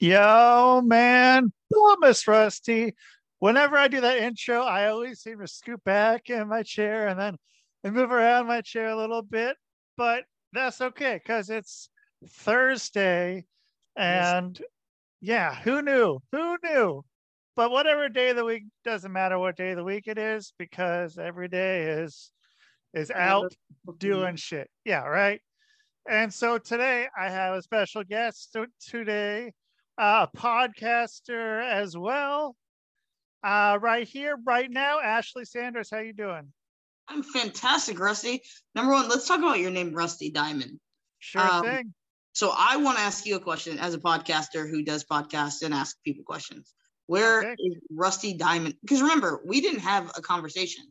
Yo, man, Miss Rusty. Whenever I do that intro, I always seem to scoot back in my chair and then and move around my chair a little bit, but that's okay because it's Thursday, and yeah, who knew? Who knew? But whatever day of the week doesn't matter what day of the week it is because every day is is out doing shit. Yeah, right. And so today I have a special guest today, a podcaster as well. Uh, right here, right now, Ashley Sanders. How you doing? I'm fantastic, Rusty. Number one, let's talk about your name, Rusty Diamond. Sure um, thing. So I want to ask you a question as a podcaster who does podcasts and ask people questions. Where okay. is Rusty Diamond? Because remember, we didn't have a conversation.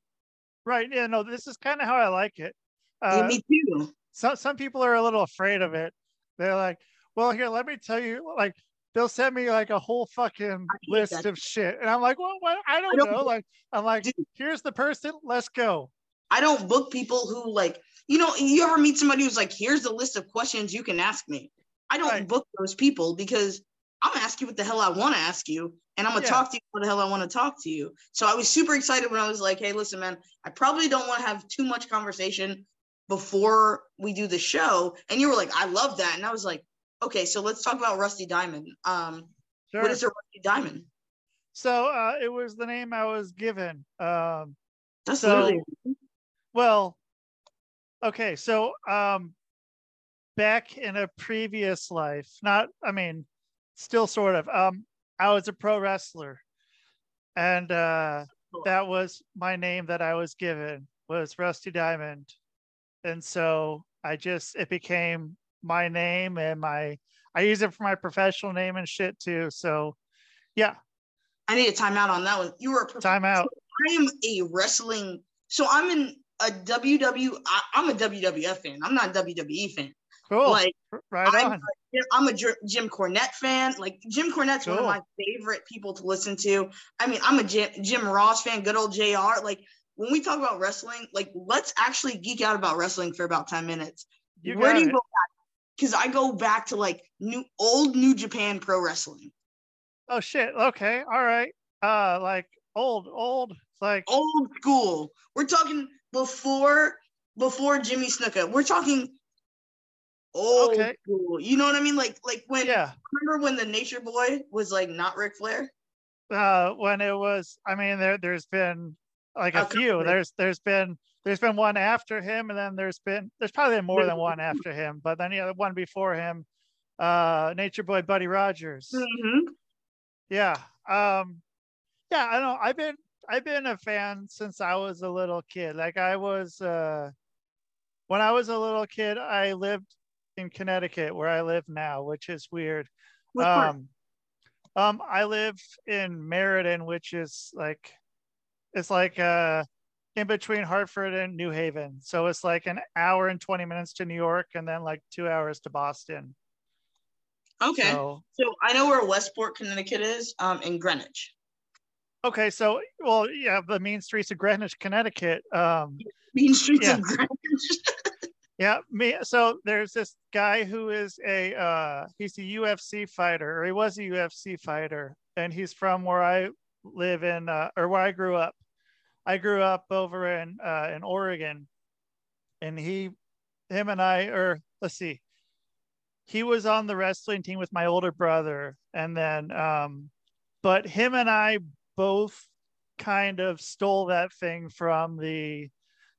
Right. Yeah. No. This is kind of how I like it. Uh, yeah, me too. Some some people are a little afraid of it. They're like, "Well, here, let me tell you." Like, they'll send me like a whole fucking list of shit, and I'm like, "Well, what? I don't, I don't know." Like, I'm like, Dude. "Here's the person. Let's go." I don't book people who like, you know, you ever meet somebody who's like, "Here's the list of questions you can ask me." I don't right. book those people because I'm gonna ask you what the hell I want to ask you, and I'm gonna yeah. talk to you what the hell I want to talk to you. So I was super excited when I was like, "Hey, listen, man, I probably don't want to have too much conversation before we do the show. And you were like, I love that. And I was like, okay, so let's talk about Rusty Diamond. Um, sure. What is a Rusty Diamond? So uh, it was the name I was given. Um, That's so, literally. Well, okay. So um, back in a previous life, not, I mean, still sort of, um, I was a pro wrestler. And uh, that was my name that I was given was Rusty Diamond and so I just it became my name and my I use it for my professional name and shit too. So yeah. I need a timeout on that one. You were a prof- timeout. I am a wrestling. So I'm in a WW. I, I'm a WWF fan. I'm not a WWE fan. Cool. Like right I'm, on. I'm a Jim Cornette fan. Like Jim Cornette's cool. one of my favorite people to listen to. I mean, I'm a Jim, Jim Ross fan. Good old Jr. Like when we talk about wrestling, like let's actually geek out about wrestling for about 10 minutes. You Where do you it. go back? Because I go back to like new old New Japan pro wrestling. Oh shit. Okay. All right. Uh like old, old, like old school. We're talking before before Jimmy Snuka. We're talking old okay. school. You know what I mean? Like like when yeah. remember when the Nature Boy was like not Ric Flair? Uh when it was I mean there there's been like a few. There's there's been there's been one after him, and then there's been there's probably more than one after him, but then yeah, the one before him, uh, Nature Boy Buddy Rogers. Mm-hmm. Yeah, um, yeah. I know. I've been I've been a fan since I was a little kid. Like I was uh, when I was a little kid, I lived in Connecticut, where I live now, which is weird. um, um, I live in Meriden, which is like it's like uh in between Hartford and New Haven. So it's like an hour and 20 minutes to New York and then like two hours to Boston. Okay. So, so I know where Westport, Connecticut is, um, in Greenwich. Okay, so well, yeah, the mean streets of Greenwich, Connecticut. Um mean streets yeah. of Greenwich. yeah, me so there's this guy who is a uh he's a UFC fighter, or he was a UFC fighter, and he's from where I live in uh, or where I grew up. I grew up over in uh, in Oregon, and he, him and I, or let's see, he was on the wrestling team with my older brother, and then, um, but him and I both kind of stole that thing from the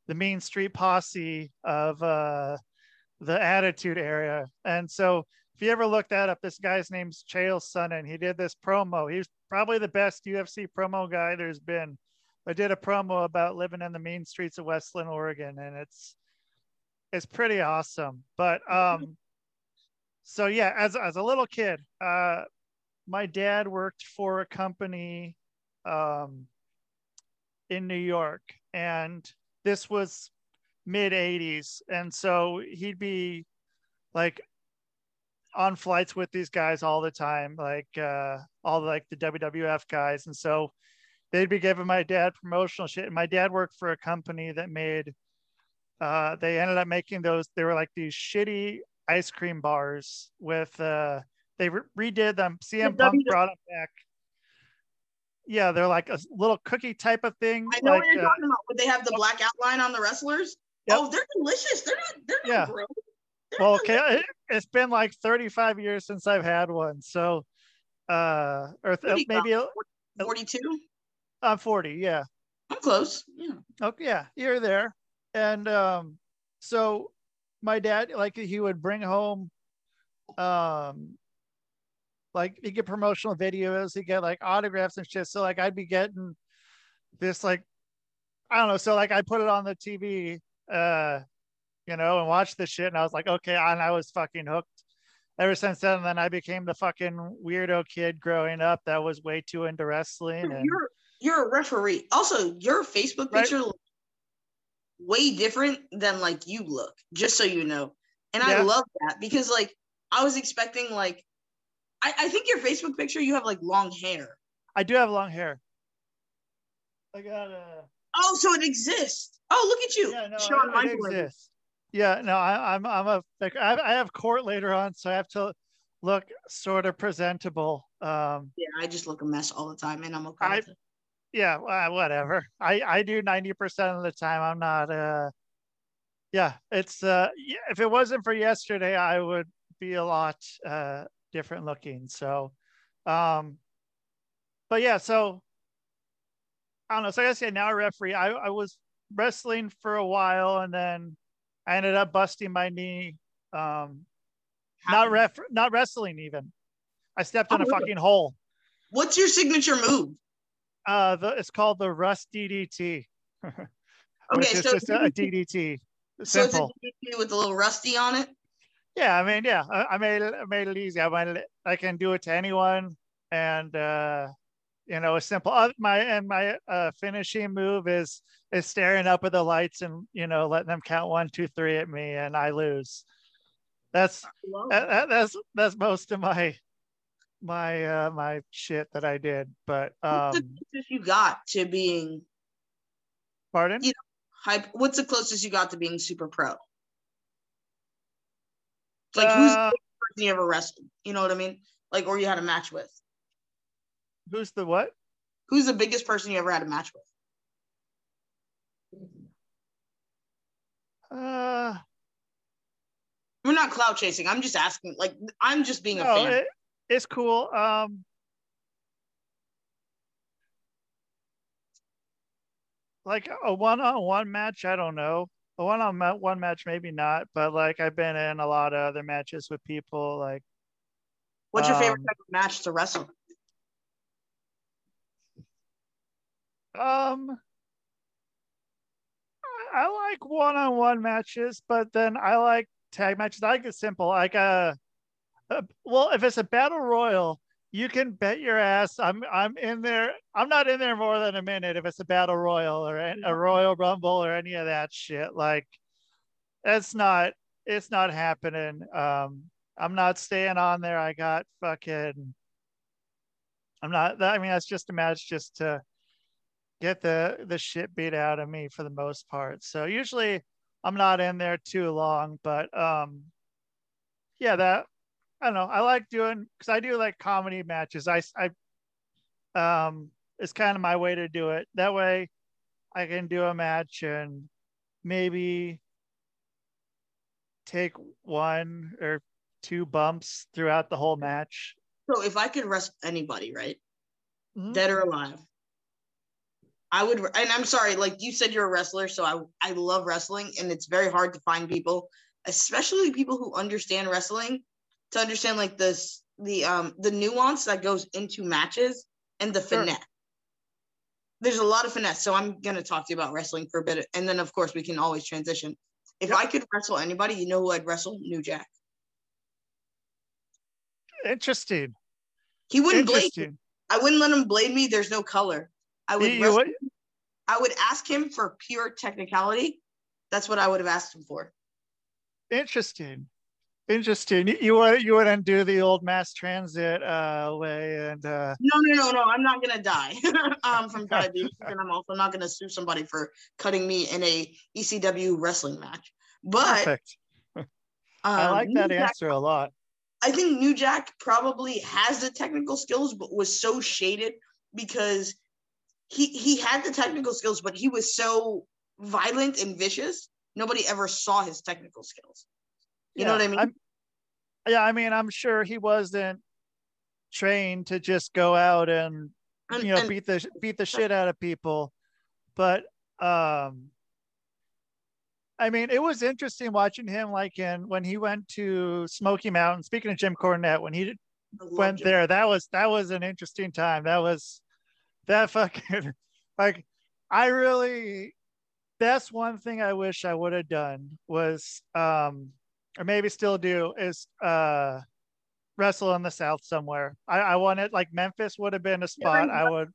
the Mean Street Posse of uh, the Attitude Era, and so if you ever look that up, this guy's name's Chael Sonnen. He did this promo. He's probably the best UFC promo guy there's been. I did a promo about living in the mean streets of West Linn, Oregon, and it's it's pretty awesome. But um, so yeah, as as a little kid, uh, my dad worked for a company um, in New York, and this was mid 80s and so he'd be like on flights with these guys all the time, like uh, all like the WWF guys, and so they'd be giving my dad promotional shit. And my dad worked for a company that made. Uh, they ended up making those. They were like these shitty ice cream bars with uh, they re- redid them. CM Punk w- brought them back. Yeah, they're like a little cookie type of thing. I know like, what you're uh, talking about. Would they have the black outline on the wrestlers? Yep. Oh, they're delicious. They're not. They're not yeah. gross. They're well, okay, it's been like 35 years since I've had one, so uh, or th- maybe 42. I'm 40. Yeah, I'm close. Yeah. Okay, yeah, you're there, and um, so my dad, like, he would bring home, um, like he get promotional videos, he get like autographs and shit. So like I'd be getting this like I don't know. So like I put it on the TV, uh, you know, and watch this shit. And I was like, okay, and I was fucking hooked ever since then. And then I became the fucking weirdo kid growing up that was way too into wrestling. And you're you're a referee. Also, your Facebook picture right? way different than like you look, just so you know. And yeah. I love that because like I was expecting like I, I think your Facebook picture you have like long hair. I do have long hair. I got a. Oh, so it exists. Oh, look at you, yeah, no, Shawn it, it exists. Yeah, no, I, I'm I'm a like I, I have court later on, so I have to look sort of presentable. Um, yeah, I just look a mess all the time, and I'm okay. I, yeah, uh, whatever. I I do ninety percent of the time. I'm not. uh Yeah, it's uh. If it wasn't for yesterday, I would be a lot uh different looking. So, um, but yeah, so I don't know. So I guess yeah, now a referee. I I was wrestling for a while, and then I ended up busting my knee. Um, not ref, not wrestling even. I stepped in a fucking hole. What's your signature move? Uh, the, it's called the Rust DDT. okay, so just a, a DDT. Simple. So it's a DDT with a little rusty on it. Yeah, I mean, yeah, I, I made it. I made it easy. I made it, I can do it to anyone, and uh, you know, a simple. Uh, my and my uh, finishing move is is staring up at the lights and you know letting them count one, two, three at me, and I lose. That's that, that's that's most of my my uh my shit that I did. But um what's the closest you got to being pardon? You know, hype what's the closest you got to being super pro? Like who's uh, the person you ever wrestled? You know what I mean? Like or you had a match with. Who's the what? Who's the biggest person you ever had a match with? Uh we're not cloud chasing. I'm just asking. Like I'm just being a fan. It, it's cool. Um like a one-on-one match, I don't know. A one-on-one match, maybe not, but like I've been in a lot of other matches with people. Like, what's your um, favorite type of match to wrestle? Um, I like one-on-one matches, but then I like tag matches. I like it simple. Like uh, uh, well, if it's a battle royal, you can bet your ass I'm I'm in there. I'm not in there more than a minute if it's a battle royal or a, a royal rumble or any of that shit. Like, it's not it's not happening. Um, I'm not staying on there. I got fucking. I'm not. I mean, that's just a match just to get the the shit beat out of me for the most part. So usually I'm not in there too long, but um yeah, that I don't know. I like doing because I do like comedy matches. I I um it's kind of my way to do it. That way I can do a match and maybe take one or two bumps throughout the whole match. So if I could wrestle anybody, right? Mm-hmm. Dead or alive, I would, and I'm sorry, like you said, you're a wrestler, so I I love wrestling, and it's very hard to find people, especially people who understand wrestling, to understand like this the um the nuance that goes into matches and the sure. finesse. There's a lot of finesse, so I'm gonna talk to you about wrestling for a bit, and then of course we can always transition. If yep. I could wrestle anybody, you know who I'd wrestle? New Jack. Interesting. He wouldn't blade. Me. I wouldn't let him blade me. There's no color. I would you, wrestle, I would ask him for pure technicality. That's what I would have asked him for. Interesting. Interesting. You would you wouldn't do the old mass transit uh, way and uh... no no no no I'm not gonna die um, from diabetes and I'm also not gonna sue somebody for cutting me in a ECW wrestling match. But perfect. I like um, that answer a lot. I think New Jack probably has the technical skills, but was so shaded because he he had the technical skills, but he was so violent and vicious. Nobody ever saw his technical skills. You yeah, know what I mean? I'm, yeah, I mean, I'm sure he wasn't trained to just go out and, and you know and, beat the beat the shit out of people, but um I mean, it was interesting watching him like in when he went to Smoky Mountain. Speaking of Jim Cornette, when he went Jim. there, that was that was an interesting time. That was that fucking like I really that's one thing I wish I would have done was um or maybe still do is uh wrestle in the South somewhere. I, I wanted like Memphis would have been a spot I would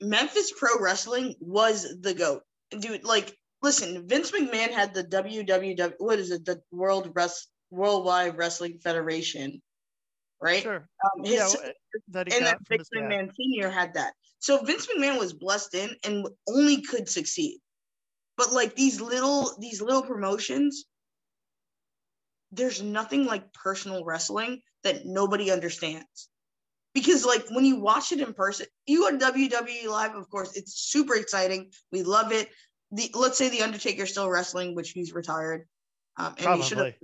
Memphis Pro Wrestling was the goat. Dude, like listen, Vince McMahon had the WWW, what is it, the World Rest Worldwide Wrestling Federation, right? Sure. Um, his, yeah, that and then Vince McMahon Senior had that. So Vince McMahon was blessed in and only could succeed. But like these little these little promotions, there's nothing like personal wrestling that nobody understands. Because like when you watch it in person, you on WWE live, of course, it's super exciting. We love it the let's say the Undertaker still wrestling, which he's retired. Um, and Probably. he should have.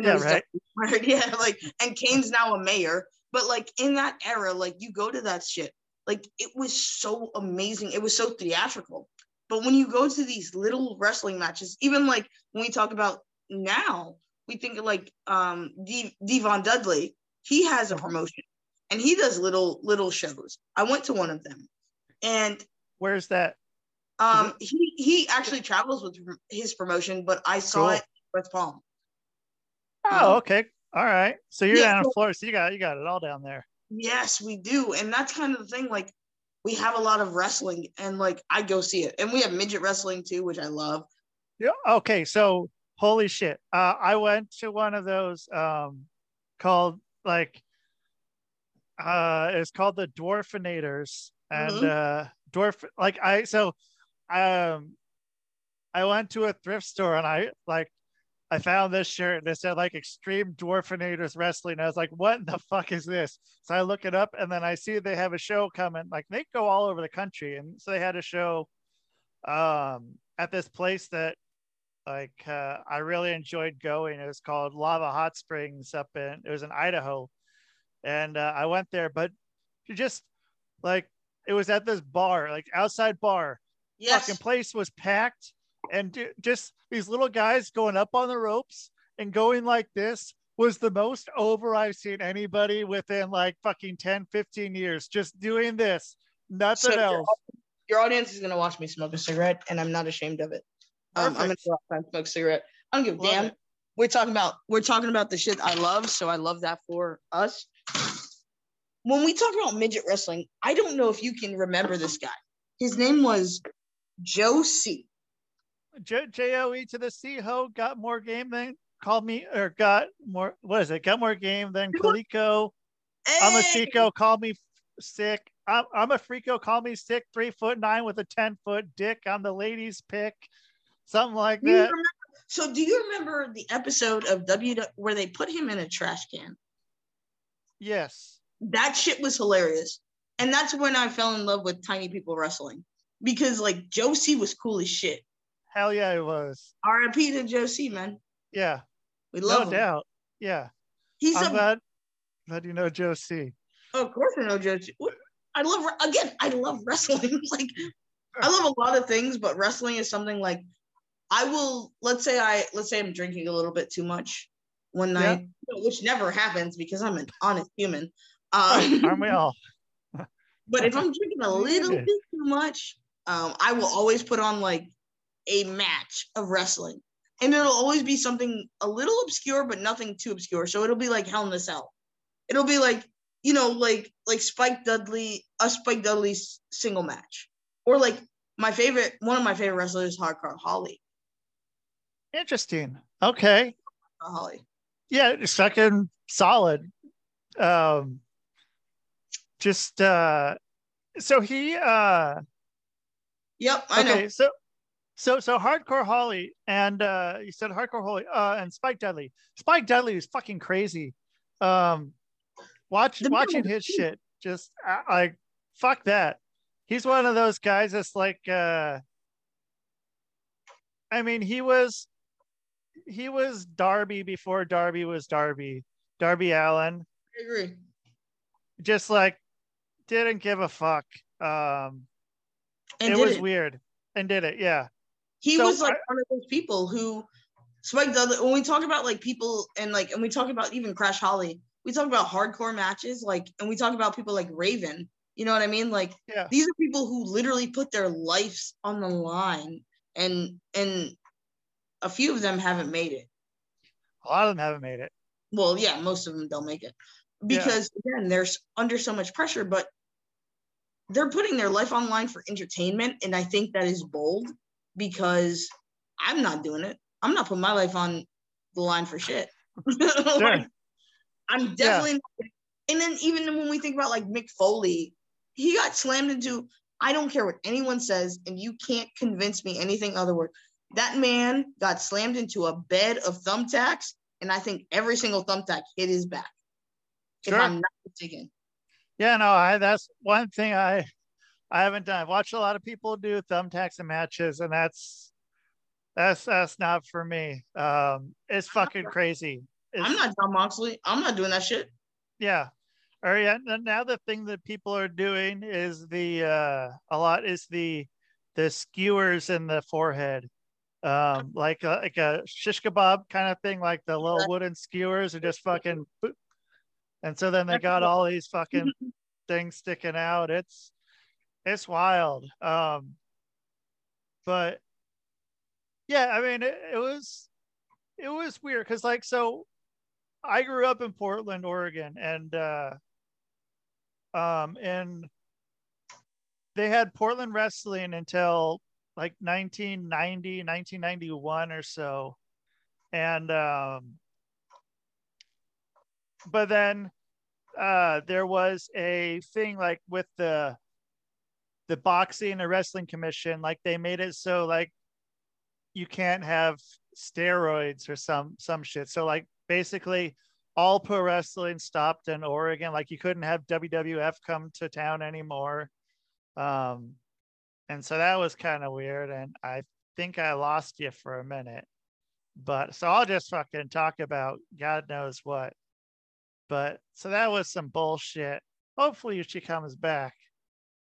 Yeah, right. Yeah, like, and Kane's now a mayor. But like in that era, like you go to that shit, like it was so amazing. It was so theatrical. But when you go to these little wrestling matches, even like when we talk about now, we think of like um D- D-Von Dudley. He has a uh-huh. promotion, and he does little little shows. I went to one of them, and where's that? Um, he he actually travels with his promotion, but I saw cool. it West Palm. Oh, um, okay. All right. So you're yeah, down in Florida. So you got you got it all down there. Yes, we do, and that's kind of the thing. Like, we have a lot of wrestling, and like I go see it, and we have midget wrestling too, which I love. Yeah. Okay. So holy shit, uh, I went to one of those um, called like uh, it's called the Dwarfinators, and mm-hmm. uh, dwarf like I so um I went to a thrift store and I like I found this shirt and it said like Extreme Dwarfinators Wrestling. I was like, what in the fuck is this? So I look it up and then I see they have a show coming. Like they go all over the country. And so they had a show um at this place that like uh, I really enjoyed going. It was called Lava Hot Springs up in it was in Idaho. And uh, I went there, but you just like it was at this bar, like outside bar Yes. Fucking place was packed, and just these little guys going up on the ropes and going like this was the most over I've seen anybody within like fucking 10, 15 years. Just doing this, nothing so else. Your, your, audience is gonna watch me smoke a cigarette, and I'm not ashamed of it. Um, I'm gonna go outside and smoke a cigarette. I don't give a damn. It. We're talking about we're talking about the shit I love, so I love that for us. When we talk about midget wrestling, I don't know if you can remember this guy. His name was Joe C. J O E to the C ho got more game than called me or got more what is it? Got more game than Coleco. Hey. I'm a Seco, call me sick. I'm, I'm a freako, call me sick, three foot nine with a 10 foot dick. I'm the ladies pick. Something like that. Remember, so do you remember the episode of W where they put him in a trash can? Yes. That shit was hilarious. And that's when I fell in love with tiny people wrestling because like Joe C was cool as shit. Hell yeah, it was. R.I.P. to Joe C, man. Yeah. We love no him. doubt. Yeah. He's I'm a, glad, glad you know Joe C. Oh, of course I know Joe C. I love again, I love wrestling. like I love a lot of things, but wrestling is something like I will let's say I let's say I'm drinking a little bit too much one night, yeah. which never happens because I'm an honest human. Um, Aren't we all? but if I'm drinking a little bit too much, um, I will always put on like a match of wrestling. And it'll always be something a little obscure, but nothing too obscure. So it'll be like Hell in a Cell. It'll be like, you know, like like Spike Dudley, a Spike Dudley single match. Or like my favorite, one of my favorite wrestlers, Hardcore Holly. Interesting. Okay. Holly. Yeah, second solid. Um just uh so he uh Yep, I okay, know. So, so, so hardcore Holly and uh, you said hardcore Holly uh, and Spike Dudley. Spike Dudley is fucking crazy. Um, watch the watching his shit. Just like fuck that. He's one of those guys that's like. uh I mean, he was he was Darby before Darby was Darby. Darby Allin. I agree. Just like didn't give a fuck. Um, and it was it. weird and did it. Yeah. He so was like I, one of those people who Spike the when we talk about like people and like and we talk about even Crash Holly, we talk about hardcore matches, like and we talk about people like Raven. You know what I mean? Like yeah. these are people who literally put their lives on the line and and a few of them haven't made it. A lot of them haven't made it. Well, yeah, most of them don't make it because yeah. again, they're under so much pressure, but they're putting their life online for entertainment, and I think that is bold because I'm not doing it. I'm not putting my life on the line for shit. Sure. like, I'm definitely. Yeah. And then even when we think about like Mick Foley, he got slammed into. I don't care what anyone says, and you can't convince me anything other word. That man got slammed into a bed of thumbtacks, and I think every single thumbtack hit his back. Sure. If I'm not mistaken. Yeah, no, I that's one thing I I haven't done. I've watched a lot of people do thumbtacks and matches, and that's that's that's not for me. Um, it's fucking crazy. It's, I'm not Jon Moxley. I'm not doing that shit. Yeah. Or yeah, now the thing that people are doing is the uh a lot is the the skewers in the forehead. Um like a, like a shish kebab kind of thing, like the little wooden skewers are just fucking boop. and so then they got all these fucking things sticking out. It's it's wild. Um but yeah, I mean it, it was it was weird because like so I grew up in Portland, Oregon, and uh, um, and they had Portland wrestling until like 1990, 1991 or so, and um, but then uh, there was a thing like with the the boxing and wrestling commission, like they made it so like you can't have steroids or some some shit. So like basically all pro wrestling stopped in Oregon. Like you couldn't have WWF come to town anymore. Um, and so that was kind of weird. And I think I lost you for a minute. But so I'll just fucking talk about God knows what. But so that was some bullshit. Hopefully she comes back.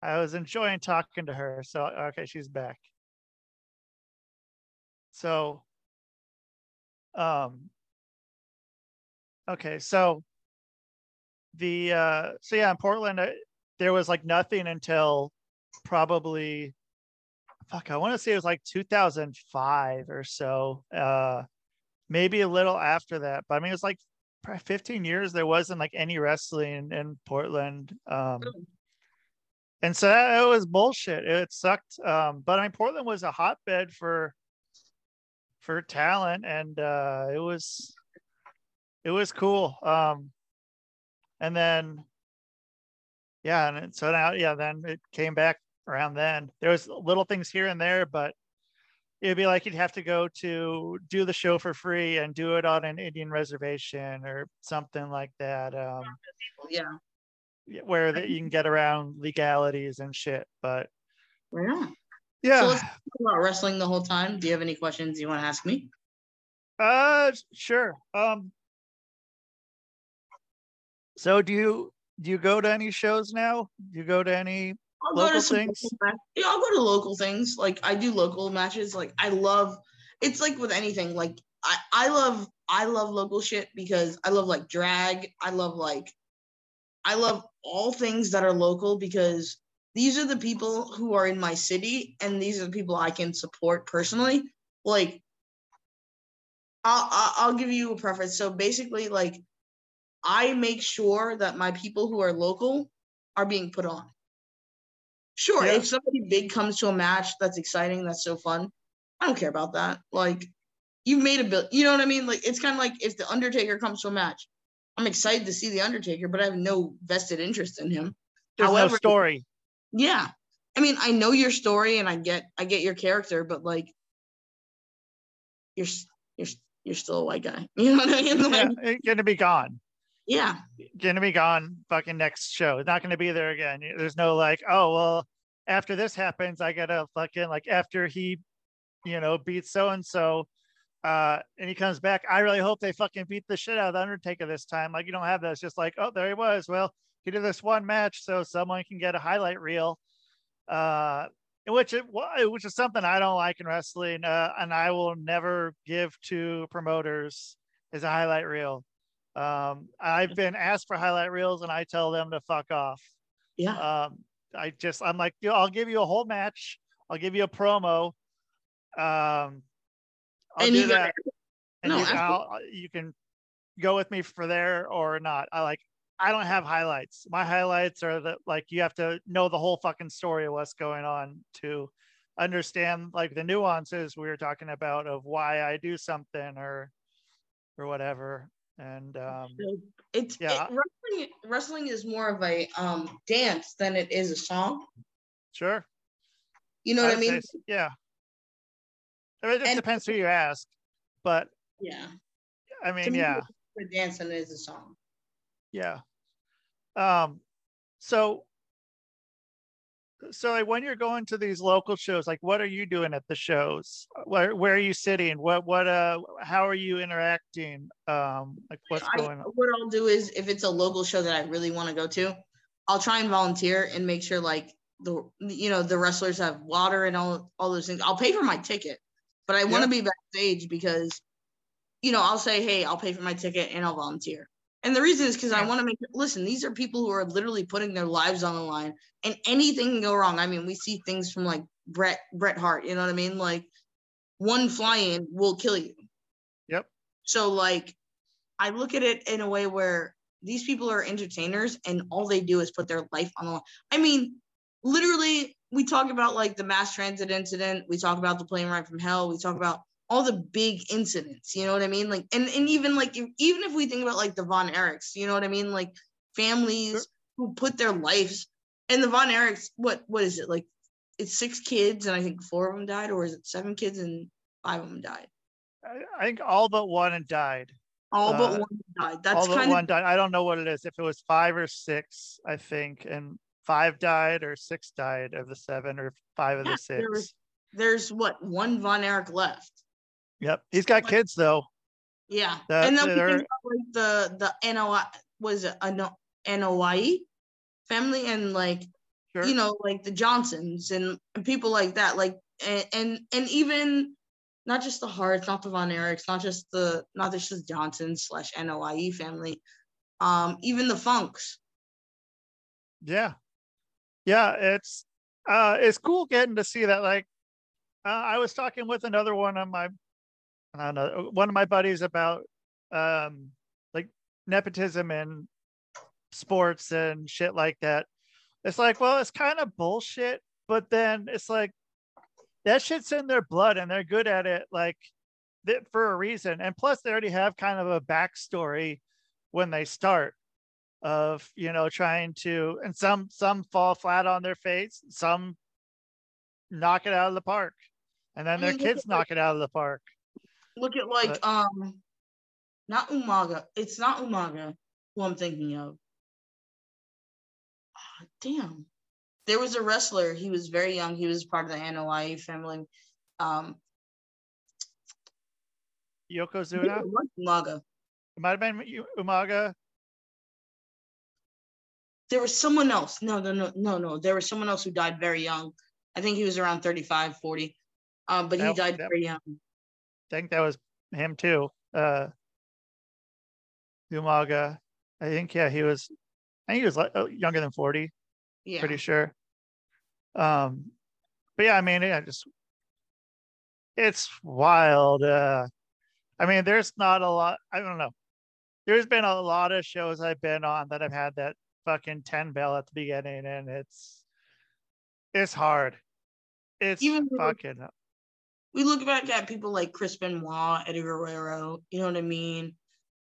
I was enjoying talking to her. So okay, she's back. So um Okay, so the uh so yeah, in Portland uh, there was like nothing until probably fuck, I want to say it was like 2005 or so. Uh maybe a little after that, but I mean it was like 15 years there wasn't like any wrestling in Portland. Um and so that, it was bullshit. It sucked. Um, but I mean, Portland was a hotbed for for talent, and uh, it was it was cool. Um, and then, yeah, and so now, yeah, then it came back around then. There was little things here and there, but it'd be like you'd have to go to do the show for free and do it on an Indian reservation or something like that. Um, yeah, where that you can get around legalities and shit. But yeah, yeah. So let's talk about wrestling the whole time. Do you have any questions you want to ask me? Uh, sure. Um, so do you do you go to any shows now? Do you go to any I'll local things? Yeah, I'll go to local things. Like I do local matches. Like I love it's like with anything. Like I, I love I love local shit because I love like drag. I love like I love all things that are local because these are the people who are in my city and these are the people I can support personally. Like I'll I'll give you a preference. So basically like I make sure that my people who are local are being put on. Sure, yeah. if somebody big comes to a match that's exciting, that's so fun. I don't care about that. Like, you've made a bill. You know what I mean? Like, it's kind of like if the Undertaker comes to a match, I'm excited to see the Undertaker, but I have no vested interest in him. There's However, no story. Yeah, I mean, I know your story and I get I get your character, but like, you're you're you're still a white guy. You know what I mean? Like, yeah, gonna be gone. Yeah. Gonna be gone fucking next show. Not gonna be there again. There's no like, oh well, after this happens, I gotta fucking like after he, you know, beats so and so, uh, and he comes back. I really hope they fucking beat the shit out of the Undertaker this time. Like you don't have that. It's just like, oh, there he was. Well, he did this one match, so someone can get a highlight reel. Uh, which it, which is something I don't like in wrestling, uh, and I will never give to promoters is a highlight reel. Um, I've been asked for highlight reels, and I tell them to fuck off. Yeah. Um, I just I'm like, I'll give you a whole match. I'll give you a promo. Um, I'll and do that. And no, you, you can go with me for there or not. I like I don't have highlights. My highlights are that like you have to know the whole fucking story of what's going on to understand like the nuances we were talking about of why I do something or or whatever. And um it's yeah. It, wrestling wrestling is more of a um dance than it is a song. Sure. You know what I mean? Say, yeah. I mean, it and, depends who you ask, but yeah. I mean, yeah. A dance than it is a song. Yeah. Um, so so like when you're going to these local shows, like what are you doing at the shows? Where where are you sitting? What what uh how are you interacting? Um like what's I, going on? What I'll do is if it's a local show that I really want to go to, I'll try and volunteer and make sure like the you know the wrestlers have water and all all those things. I'll pay for my ticket, but I want to be backstage because you know I'll say hey I'll pay for my ticket and I'll volunteer. And the reason is because. I want to make listen, these are people who are literally putting their lives on the line and anything can go wrong. I mean, we see things from like Bret Bret Hart, you know what I mean? Like one fly in will kill you. Yep. So like I look at it in a way where these people are entertainers and all they do is put their life on the line. I mean, literally, we talk about like the mass transit incident, we talk about the plane ride from hell, we talk about all the big incidents you know what i mean? Like and, and even like if, even if we think about like the von erichs you know what i mean? Like families sure. who put their lives and the von erichs what what is it? Like it's six kids and i think four of them died or is it seven kids and five of them died? I think all but one died. All but uh, one died. That's all but one died. I don't know what it is. If it was five or six i think and five died or six died of the seven or five of yeah, the six. there was, there's what one von erich left Yep, he's got kids though. Yeah, and then like the the Anoa'i was it a Anoa'i family and like sure. you know like the Johnsons and, and people like that like and, and and even not just the Harts, not the Von Erichs, not just the not just the Johnson slash Anoa'i family, um, even the Funks. Yeah, yeah, it's uh, it's cool getting to see that. Like, uh, I was talking with another one of my I don't know, one of my buddies about um, like nepotism and sports and shit like that. It's like, well, it's kind of bullshit, but then it's like that shit's in their blood and they're good at it, like for a reason. And plus, they already have kind of a backstory when they start of you know trying to and some some fall flat on their face some knock it out of the park and then their kids knock it out of the park Look at like but, um, not Umaga. It's not Umaga who I'm thinking of. Oh, damn. There was a wrestler. He was very young. He was part of the Anoa'i family. Um, Yokozuna. Umaga. It might have been Umaga. There was someone else. No, no, no, no, no. There was someone else who died very young. I think he was around 35, 40. Um, but he died that, very young think that was him too. Uh, Umaga. I think yeah, he was. I think he was like, uh, younger than forty. Yeah. Pretty sure. Um, but yeah, I mean, yeah, just it's wild. Uh, I mean, there's not a lot. I don't know. There's been a lot of shows I've been on that have had that fucking ten bell at the beginning, and it's it's hard. It's Even fucking we look back at people like Chris Benoit, Eddie Guerrero, you know what I mean?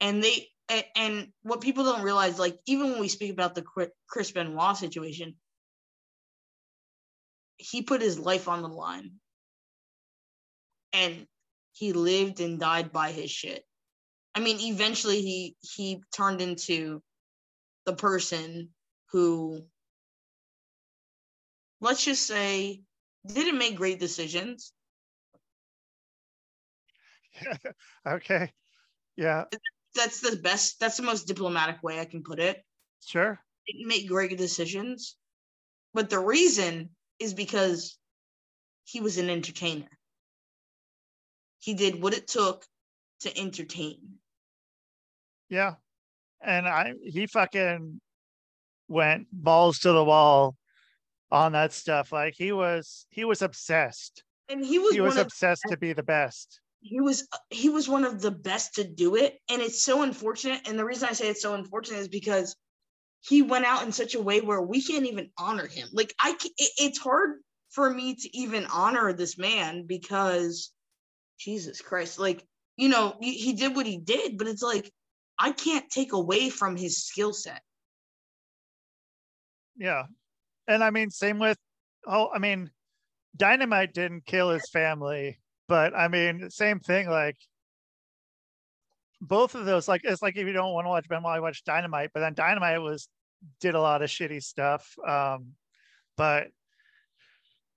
And they and, and what people don't realize, like even when we speak about the Chris Benoit situation, he put his life on the line, and he lived and died by his shit. I mean, eventually he he turned into the person who, let's just say, didn't make great decisions. okay. Yeah. That's the best. That's the most diplomatic way I can put it. Sure. Make great decisions, but the reason is because he was an entertainer. He did what it took to entertain. Yeah. And I he fucking went balls to the wall on that stuff. Like he was he was obsessed. And he was he was obsessed of, to be the best. He was he was one of the best to do it. And it's so unfortunate. And the reason I say it's so unfortunate is because he went out in such a way where we can't even honor him. Like I it, it's hard for me to even honor this man because Jesus Christ, like you know, he, he did what he did, but it's like I can't take away from his skill set. Yeah. And I mean, same with, oh, I mean, Dynamite didn't kill his family, but I mean, same thing. Like, both of those, like, it's like if you don't want to watch Ben Wally, watch Dynamite, but then Dynamite was, did a lot of shitty stuff. Um, but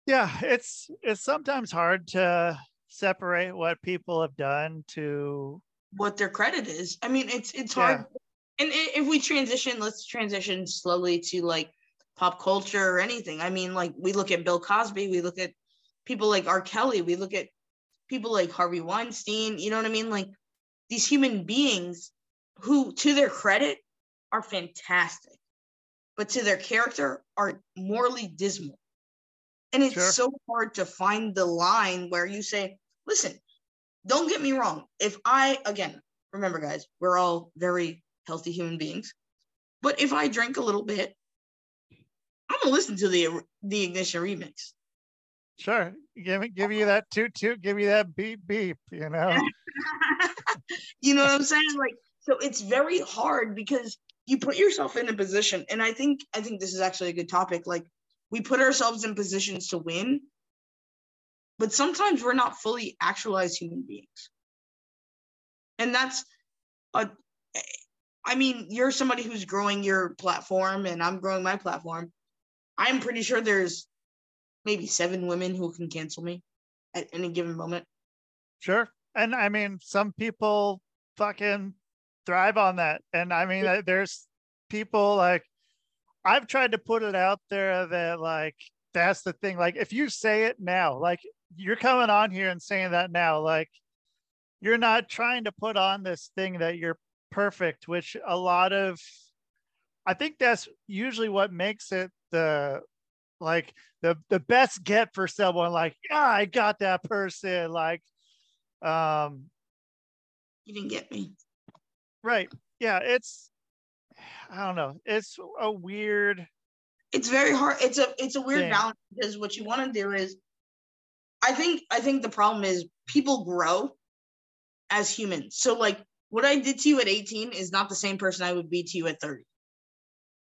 yeah, it's, it's sometimes hard to separate what people have done to what their credit is. I mean, it's it's hard. Yeah. And if we transition, let's transition slowly to like pop culture or anything. I mean, like we look at Bill Cosby, we look at people like R. Kelly, we look at people like Harvey Weinstein. You know what I mean? Like these human beings who, to their credit, are fantastic, but to their character are morally dismal. And it's sure. so hard to find the line where you say, listen, don't get me wrong. If I, again, remember, guys, we're all very healthy human beings. But if I drink a little bit, I'm gonna listen to the the ignition remix. Sure, give me give you that toot toot, give you that beep beep. You know. you know what I'm saying? Like, so it's very hard because you put yourself in a position, and I think I think this is actually a good topic. Like, we put ourselves in positions to win, but sometimes we're not fully actualized human beings. And that's a I mean, you're somebody who's growing your platform and I'm growing my platform. I'm pretty sure there's maybe seven women who can cancel me at any given moment. Sure. And I mean, some people fucking thrive on that. And I mean, there's people like I've tried to put it out there that like that's the thing. Like if you say it now, like you're coming on here and saying that now like you're not trying to put on this thing that you're perfect which a lot of i think that's usually what makes it the like the the best get for someone like yeah i got that person like um you didn't get me right yeah it's i don't know it's a weird it's very hard it's a it's a weird thing. balance because what you want to do is I think I think the problem is people grow as humans. So like what I did to you at 18 is not the same person I would be to you at 30.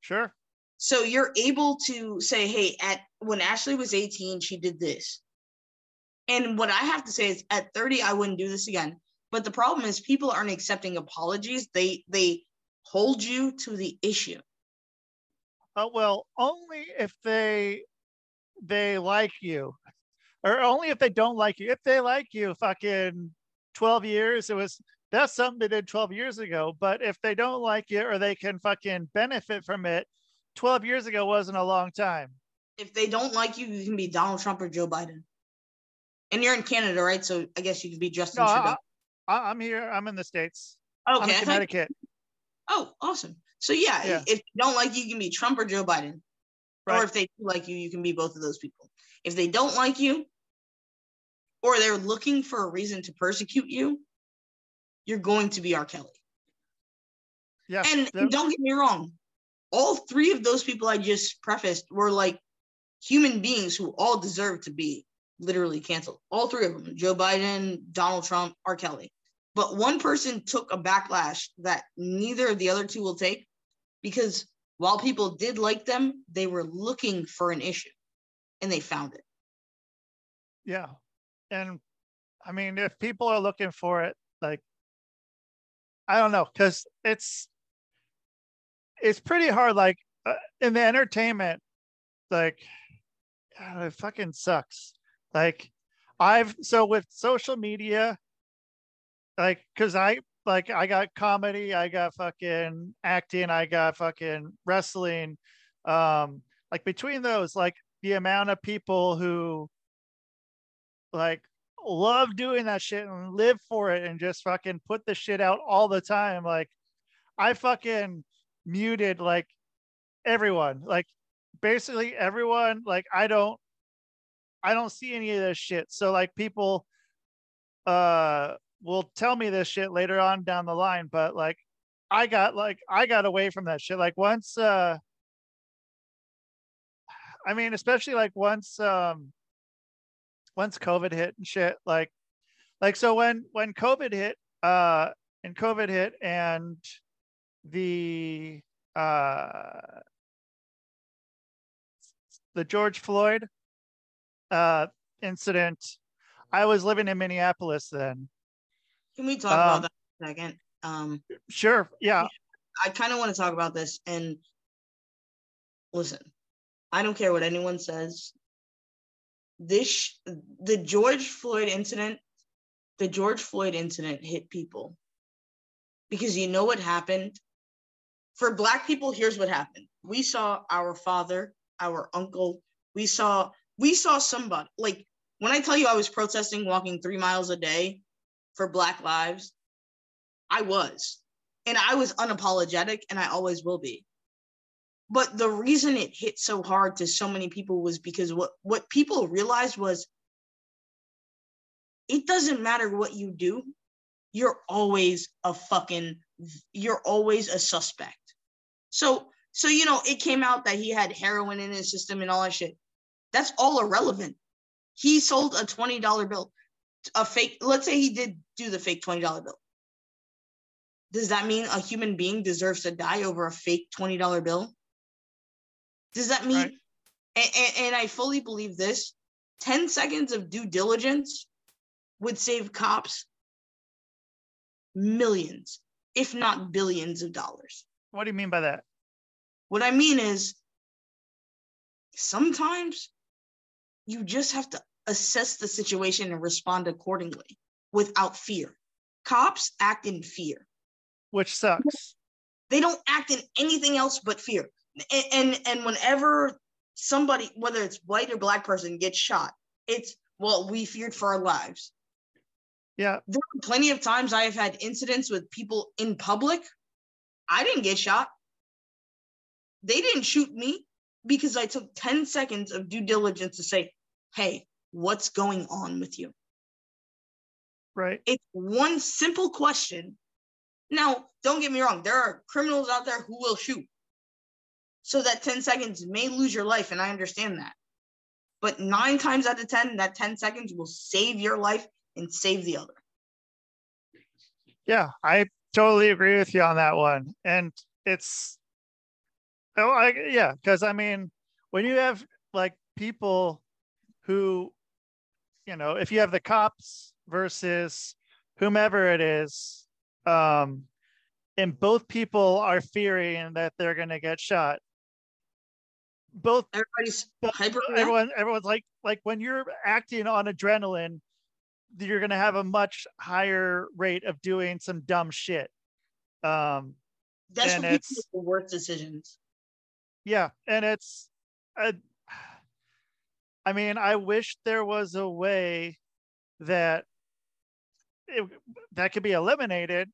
Sure. So you're able to say, hey, at when Ashley was 18, she did this. And what I have to say is at 30, I wouldn't do this again. But the problem is people aren't accepting apologies. They they hold you to the issue. Uh, well, only if they they like you or only if they don't like you. If they like you, fucking 12 years, it was that's something they did 12 years ago. But if they don't like you or they can fucking benefit from it, 12 years ago wasn't a long time. If they don't like you, you can be Donald Trump or Joe Biden. And you're in Canada, right? So I guess you could be Justin no, Trudeau. I, am here. I'm in the States. Okay. I'm in Connecticut. Oh, awesome. So yeah, yeah, if you don't like you, you can be Trump or Joe Biden. Right. Or if they like you, you can be both of those people. If they don't like you, or they're looking for a reason to persecute you, you're going to be R. Kelly. Yeah. And don't get me wrong, all three of those people I just prefaced were like human beings who all deserve to be literally canceled. All three of them Joe Biden, Donald Trump, R. Kelly. But one person took a backlash that neither of the other two will take because while people did like them, they were looking for an issue and they found it. Yeah and I mean, if people are looking for it, like, I don't know because it's it's pretty hard. Like uh, in the entertainment, like God, it fucking sucks. Like I've so with social media, like because I like I got comedy, I got fucking acting, I got fucking wrestling. Um, like between those, like the amount of people who like love doing that shit and live for it and just fucking put the shit out all the time. Like I fucking muted like everyone, like basically everyone. Like I don't, I don't see any of this shit. So like people, uh, will tell me this shit later on down the line, but like I got like I got away from that shit. Like once, uh, I mean, especially like once, um, once COVID hit and shit, like, like so when when COVID hit, uh, and COVID hit and the uh the George Floyd uh incident, I was living in Minneapolis then. Can we talk um, about that a second? Um sure, yeah. I kind of want to talk about this and listen, I don't care what anyone says this the George Floyd incident, the George Floyd incident hit people because you know what happened. For Black people, here's what happened. We saw our father, our uncle. We saw we saw somebody like when I tell you I was protesting, walking three miles a day for Black lives, I was, and I was unapologetic, and I always will be. But the reason it hit so hard to so many people was because what, what people realized was it doesn't matter what you do, you're always a fucking you're always a suspect. So so you know it came out that he had heroin in his system and all that shit. That's all irrelevant. He sold a $20 bill, a fake, let's say he did do the fake $20 bill. Does that mean a human being deserves to die over a fake $20 bill? Does that mean? Right. And, and, and I fully believe this 10 seconds of due diligence would save cops millions, if not billions of dollars. What do you mean by that? What I mean is sometimes you just have to assess the situation and respond accordingly without fear. Cops act in fear, which sucks. They don't act in anything else but fear and, and and whenever somebody whether it's white or black person gets shot it's well we feared for our lives yeah there are plenty of times i have had incidents with people in public i didn't get shot they didn't shoot me because i took 10 seconds of due diligence to say hey what's going on with you right it's one simple question now don't get me wrong there are criminals out there who will shoot so that 10 seconds may lose your life. And I understand that. But nine times out of 10, that 10 seconds will save your life and save the other. Yeah, I totally agree with you on that one. And it's, oh, I, yeah, because I mean, when you have like people who, you know, if you have the cops versus whomever it is, um, and both people are fearing that they're going to get shot both everybody's hyper everyone everyone's like like when you're acting on adrenaline you're going to have a much higher rate of doing some dumb shit. Um that's and it's the worst decisions. Yeah and it's uh, i mean i wish there was a way that it, that could be eliminated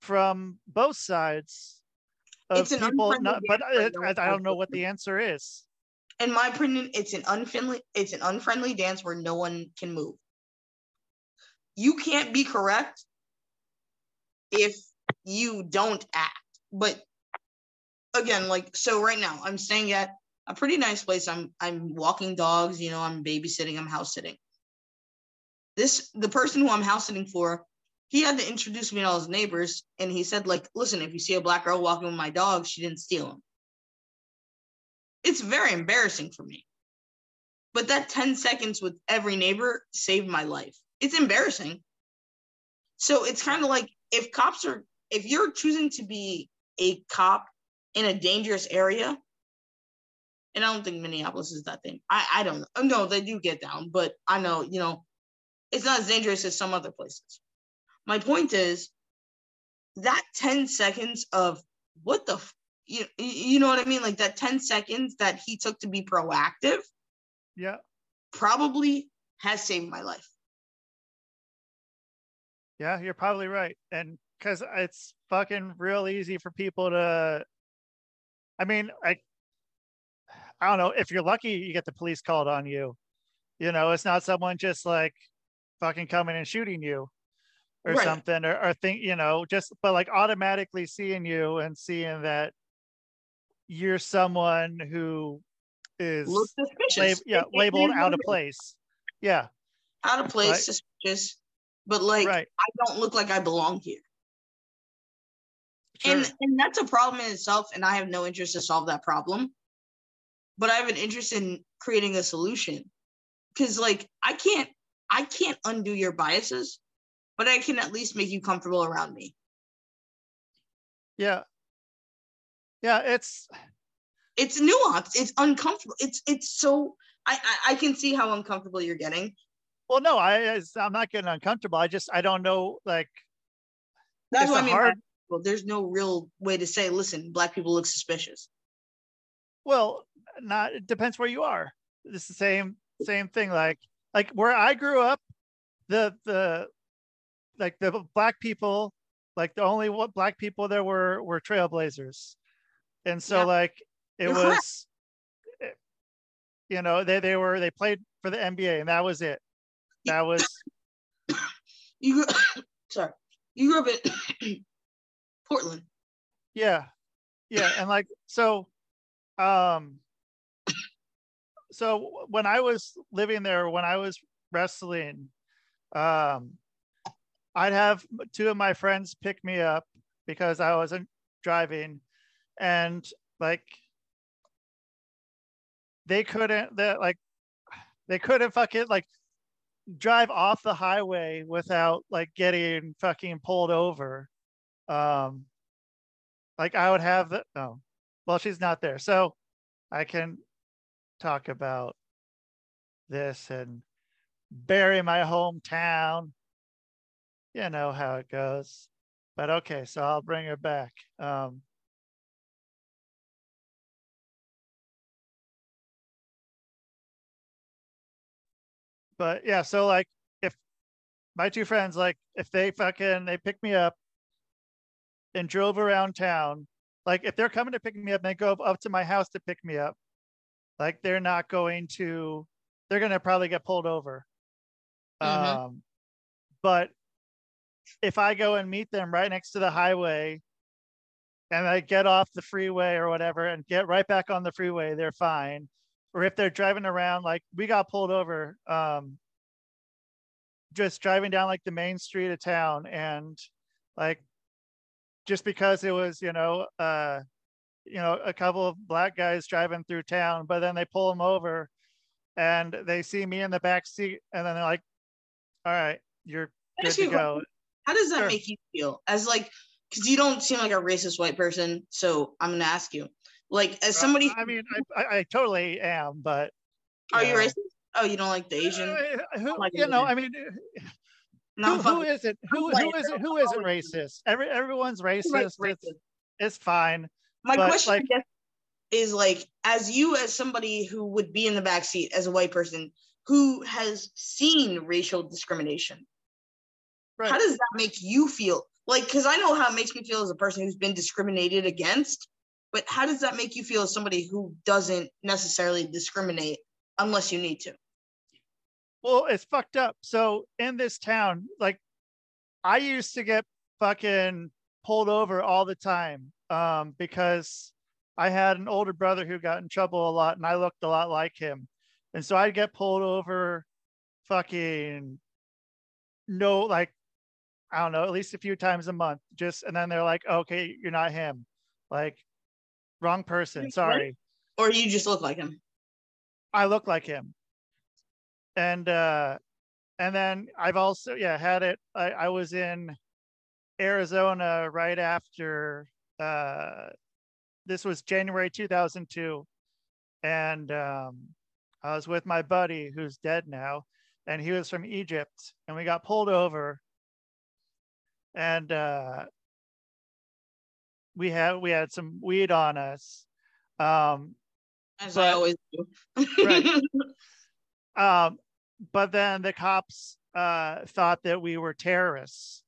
from both sides of it's people not, but I, I don't know what the answer is. In my opinion it's an unfriendly it's an unfriendly dance where no one can move you can't be correct if you don't act. But again like so right now i'm staying at a pretty nice place. I'm i'm walking dogs you know i'm babysitting i'm house sitting. This the person who i'm house sitting for he had to introduce me to all his neighbors and he said like listen if you see a black girl walking with my dog she didn't steal him. It's very embarrassing for me. But that 10 seconds with every neighbor saved my life it's embarrassing so it's kind of like if cops are if you're choosing to be a cop in a dangerous area, and I don't think Minneapolis is that thing. I I don't know. No, they do get down, but I know you know it's not as dangerous as some other places. My point is that 10 seconds of what the you, you know what I mean? Like that 10 seconds that he took to be proactive. Yeah. Probably has saved my life. Yeah, you're probably right. And because it's fucking real easy for people to, I mean, I, I don't know. If you're lucky, you get the police called on you. You know, it's not someone just like fucking coming and shooting you or right. something or, or think you know just but like automatically seeing you and seeing that you're someone who is lab- yeah labeled out of place yeah out of place right. suspicious but like right. i don't look like i belong here sure. and and that's a problem in itself and i have no interest to solve that problem but i have an interest in creating a solution because like i can't i can't undo your biases but I can at least make you comfortable around me. Yeah. Yeah, it's it's nuanced. It's uncomfortable. It's it's so I, I I can see how uncomfortable you're getting. Well, no, I I'm not getting uncomfortable. I just I don't know like that's what I mean. Hard... Well, there's no real way to say, listen, black people look suspicious. Well, not it depends where you are. It's the same same thing. Like like where I grew up, the the like the black people, like the only what black people there were were Trail Blazers, and so yeah. like it You're was, correct. you know, they they were they played for the NBA and that was it. That was. you grew, sorry, you grew up in Portland. Yeah, yeah, and like so, um, so when I was living there, when I was wrestling, um, I'd have two of my friends pick me up because I wasn't driving, and like they couldn't that like they couldn't fucking like drive off the highway without like getting fucking pulled over. Um, like I would have the oh, well, she's not there, so I can talk about this and bury my hometown you know how it goes. But okay, so I'll bring her back. Um, but yeah, so like if my two friends, like if they fucking they pick me up and drove around town, like if they're coming to pick me up and they go up to my house to pick me up, like they're not going to, they're gonna probably get pulled over. Mm-hmm. Um, but if I go and meet them right next to the highway and I get off the freeway or whatever and get right back on the freeway, they're fine. Or if they're driving around, like we got pulled over, um, just driving down like the main street of town and like just because it was, you know, uh, you know, a couple of black guys driving through town, but then they pull them over and they see me in the back seat and then they're like, all right, you're good to go. How does that sure. make you feel? As like, because you don't seem like a racist white person, so I'm gonna ask you, like, as somebody. Uh, I mean, I, I, totally am, but. Are you racist? Oh, you don't like the Asian? Uh, who, like you Asian. know, I mean. No, who, who is it? who, who is it? Who isn't racist? Every everyone's racist. racist. It's, it's fine. My question like, is like, as you as somebody who would be in the back seat as a white person who has seen racial discrimination, Right. How does that make you feel? Like, because I know how it makes me feel as a person who's been discriminated against, but how does that make you feel as somebody who doesn't necessarily discriminate unless you need to? Well, it's fucked up. So in this town, like, I used to get fucking pulled over all the time um, because I had an older brother who got in trouble a lot and I looked a lot like him. And so I'd get pulled over fucking no, like I don't know, at least a few times a month. Just and then they're like, okay, you're not him. Like, wrong person. Sorry. Or you just look like him. I look like him. And uh and then I've also yeah had it. I, I was in Arizona right after uh, this was January 2002, and um, I was with my buddy who's dead now, and he was from Egypt, and we got pulled over, and uh, we had we had some weed on us. Um, As but, I always do. right. Um, but then the cops uh, thought that we were terrorists.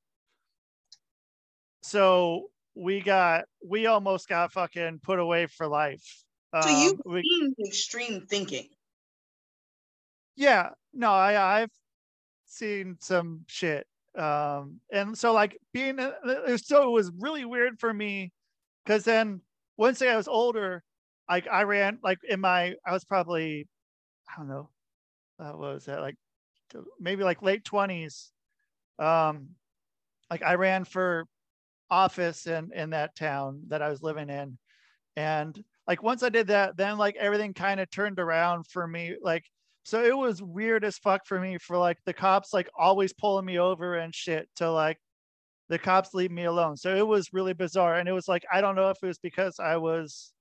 So we got we almost got fucking put away for life. So um, you've we, seen extreme thinking. Yeah, no, I I've seen some shit. Um, and so like being so it was really weird for me because then once I was older, like I ran like in my I was probably I don't know, uh, what was that like maybe like late twenties. Um, like I ran for office in in that town that I was living in, and like once I did that, then like everything kind of turned around for me. Like so it was weird as fuck for me for like the cops like always pulling me over and shit to like the cops leave me alone. So it was really bizarre. And it was like, I don't know if it was because I was,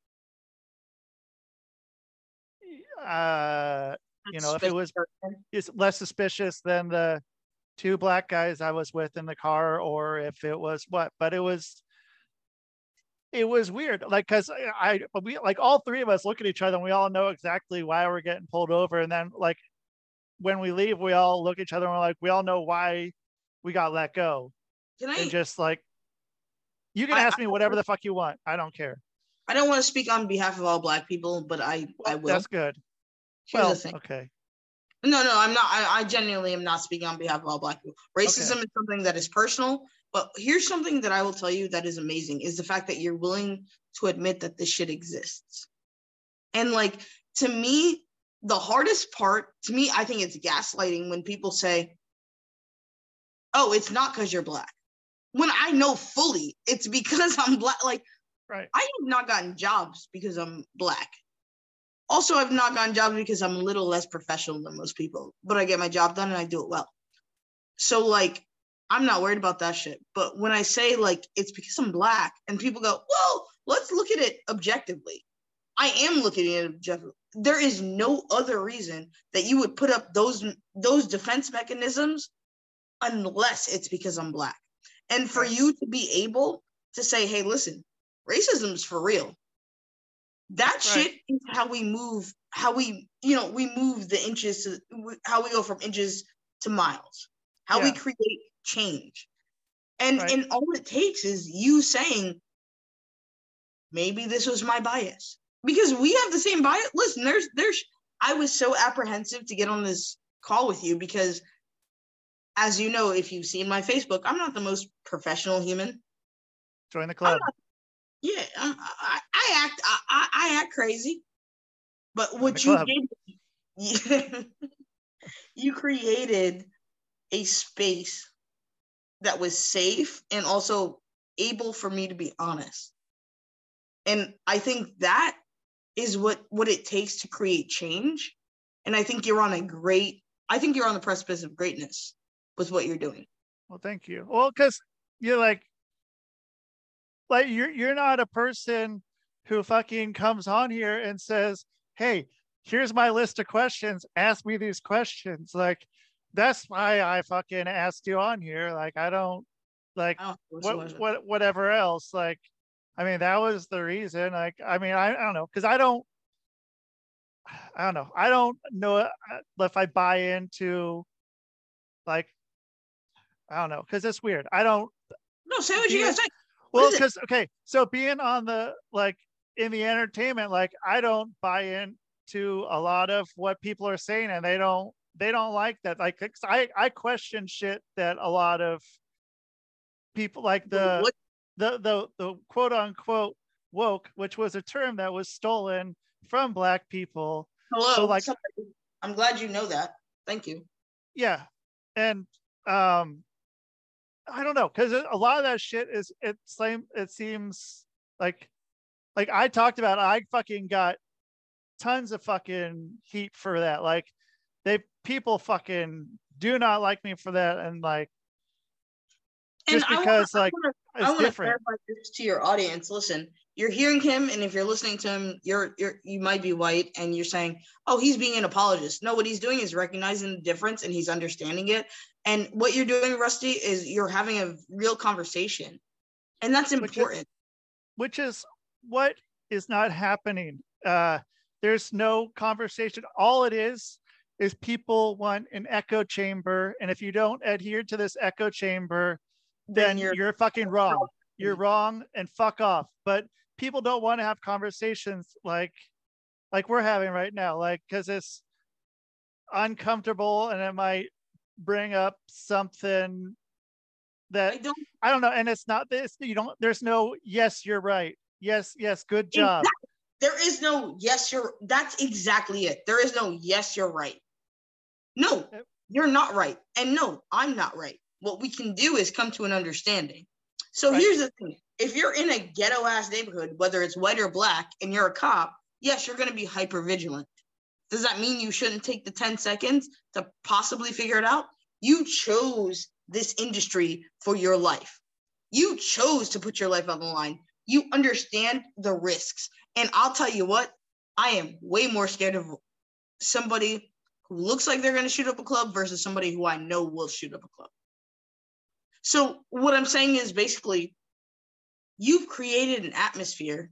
uh, you know, if it was it's less suspicious than the two black guys I was with in the car, or if it was what, but it was, it was weird. Like, cause I, we like all three of us look at each other and we all know exactly why we're getting pulled over. And then like when we leave, we all look at each other and we're like, we all know why we got let go. Can I? And just like, you can I, ask me whatever the fuck you want. I don't care. I don't want to speak on behalf of all black people, but I I will. That's good. Here's well, the thing. Okay. No, no, I'm not. I, I genuinely am not speaking on behalf of all black people. Racism okay. is something that is personal, but here's something that I will tell you that is amazing is the fact that you're willing to admit that this shit exists. And like to me, the hardest part to me, I think it's gaslighting when people say, "Oh, it's not because you're black." when I know fully it's because I'm black. Like, right. I have not gotten jobs because I'm black. Also, I've not gotten jobs because I'm a little less professional than most people, but I get my job done and I do it well. So, like, I'm not worried about that shit. But when I say, like, it's because I'm black and people go, well, let's look at it objectively. I am looking at it objectively. There is no other reason that you would put up those those defense mechanisms unless it's because I'm black. And for you to be able to say, hey, listen, racism's for real. That right. shit is how we move, how we, you know, we move the inches to how we go from inches to miles, how yeah. we create change. And right. and all it takes is you saying, maybe this was my bias. Because we have the same bias. Listen, there's there's I was so apprehensive to get on this call with you because as you know, if you've seen my Facebook, I'm not the most professional human. Join the club. Not, yeah, I'm, I, I act I, I, act crazy, but what you did, you created a space that was safe and also able for me to be honest. And I think that is what what it takes to create change. And I think you're on a great. I think you're on the precipice of greatness with what you're doing. Well, thank you. Well, because you're like, like you're you're not a person who fucking comes on here and says, "Hey, here's my list of questions. Ask me these questions." Like, that's why I fucking asked you on here. Like, I don't like oh, what what whatever else. Like, I mean, that was the reason. Like, I mean, I, I don't know because I don't. I don't know. I don't know uh, if I buy into like I don't know because it's weird. I don't. No, say what you guys say. Well, because okay, so being on the like in the entertainment, like I don't buy into a lot of what people are saying, and they don't they don't like that. Like I I question shit that a lot of people like the what? the the the quote unquote woke, which was a term that was stolen from black people. Hello. So like, I'm glad you know that. Thank you. Yeah, and um I don't know because a lot of that shit is it same. It seems like like I talked about. I fucking got tons of fucking heat for that. Like they people fucking do not like me for that, and like just and because wanna, like I want to clarify this to your audience. Listen, you're hearing him, and if you're listening to him, you're you're you might be white, and you're saying, "Oh, he's being an apologist." No, what he's doing is recognizing the difference, and he's understanding it. And what you're doing, Rusty, is you're having a real conversation, and that's important. Which is, which is what is not happening. Uh, there's no conversation. All it is is people want an echo chamber, and if you don't adhere to this echo chamber, then you're, you're fucking wrong. You're wrong and fuck off. But people don't want to have conversations like like we're having right now, like because it's uncomfortable and it might bring up something that I don't, I don't know. And it's not this, you don't, there's no, yes, you're right. Yes, yes, good job. Exactly. There is no yes, you're that's exactly it. There is no yes, you're right. No, you're not right. And no, I'm not right what we can do is come to an understanding. So right. here's the thing if you're in a ghetto ass neighborhood, whether it's white or black, and you're a cop, yes, you're going to be hyper vigilant. Does that mean you shouldn't take the 10 seconds to possibly figure it out? You chose this industry for your life. You chose to put your life on the line. You understand the risks. And I'll tell you what, I am way more scared of somebody looks like they're going to shoot up a club versus somebody who I know will shoot up a club. So what I'm saying is basically you've created an atmosphere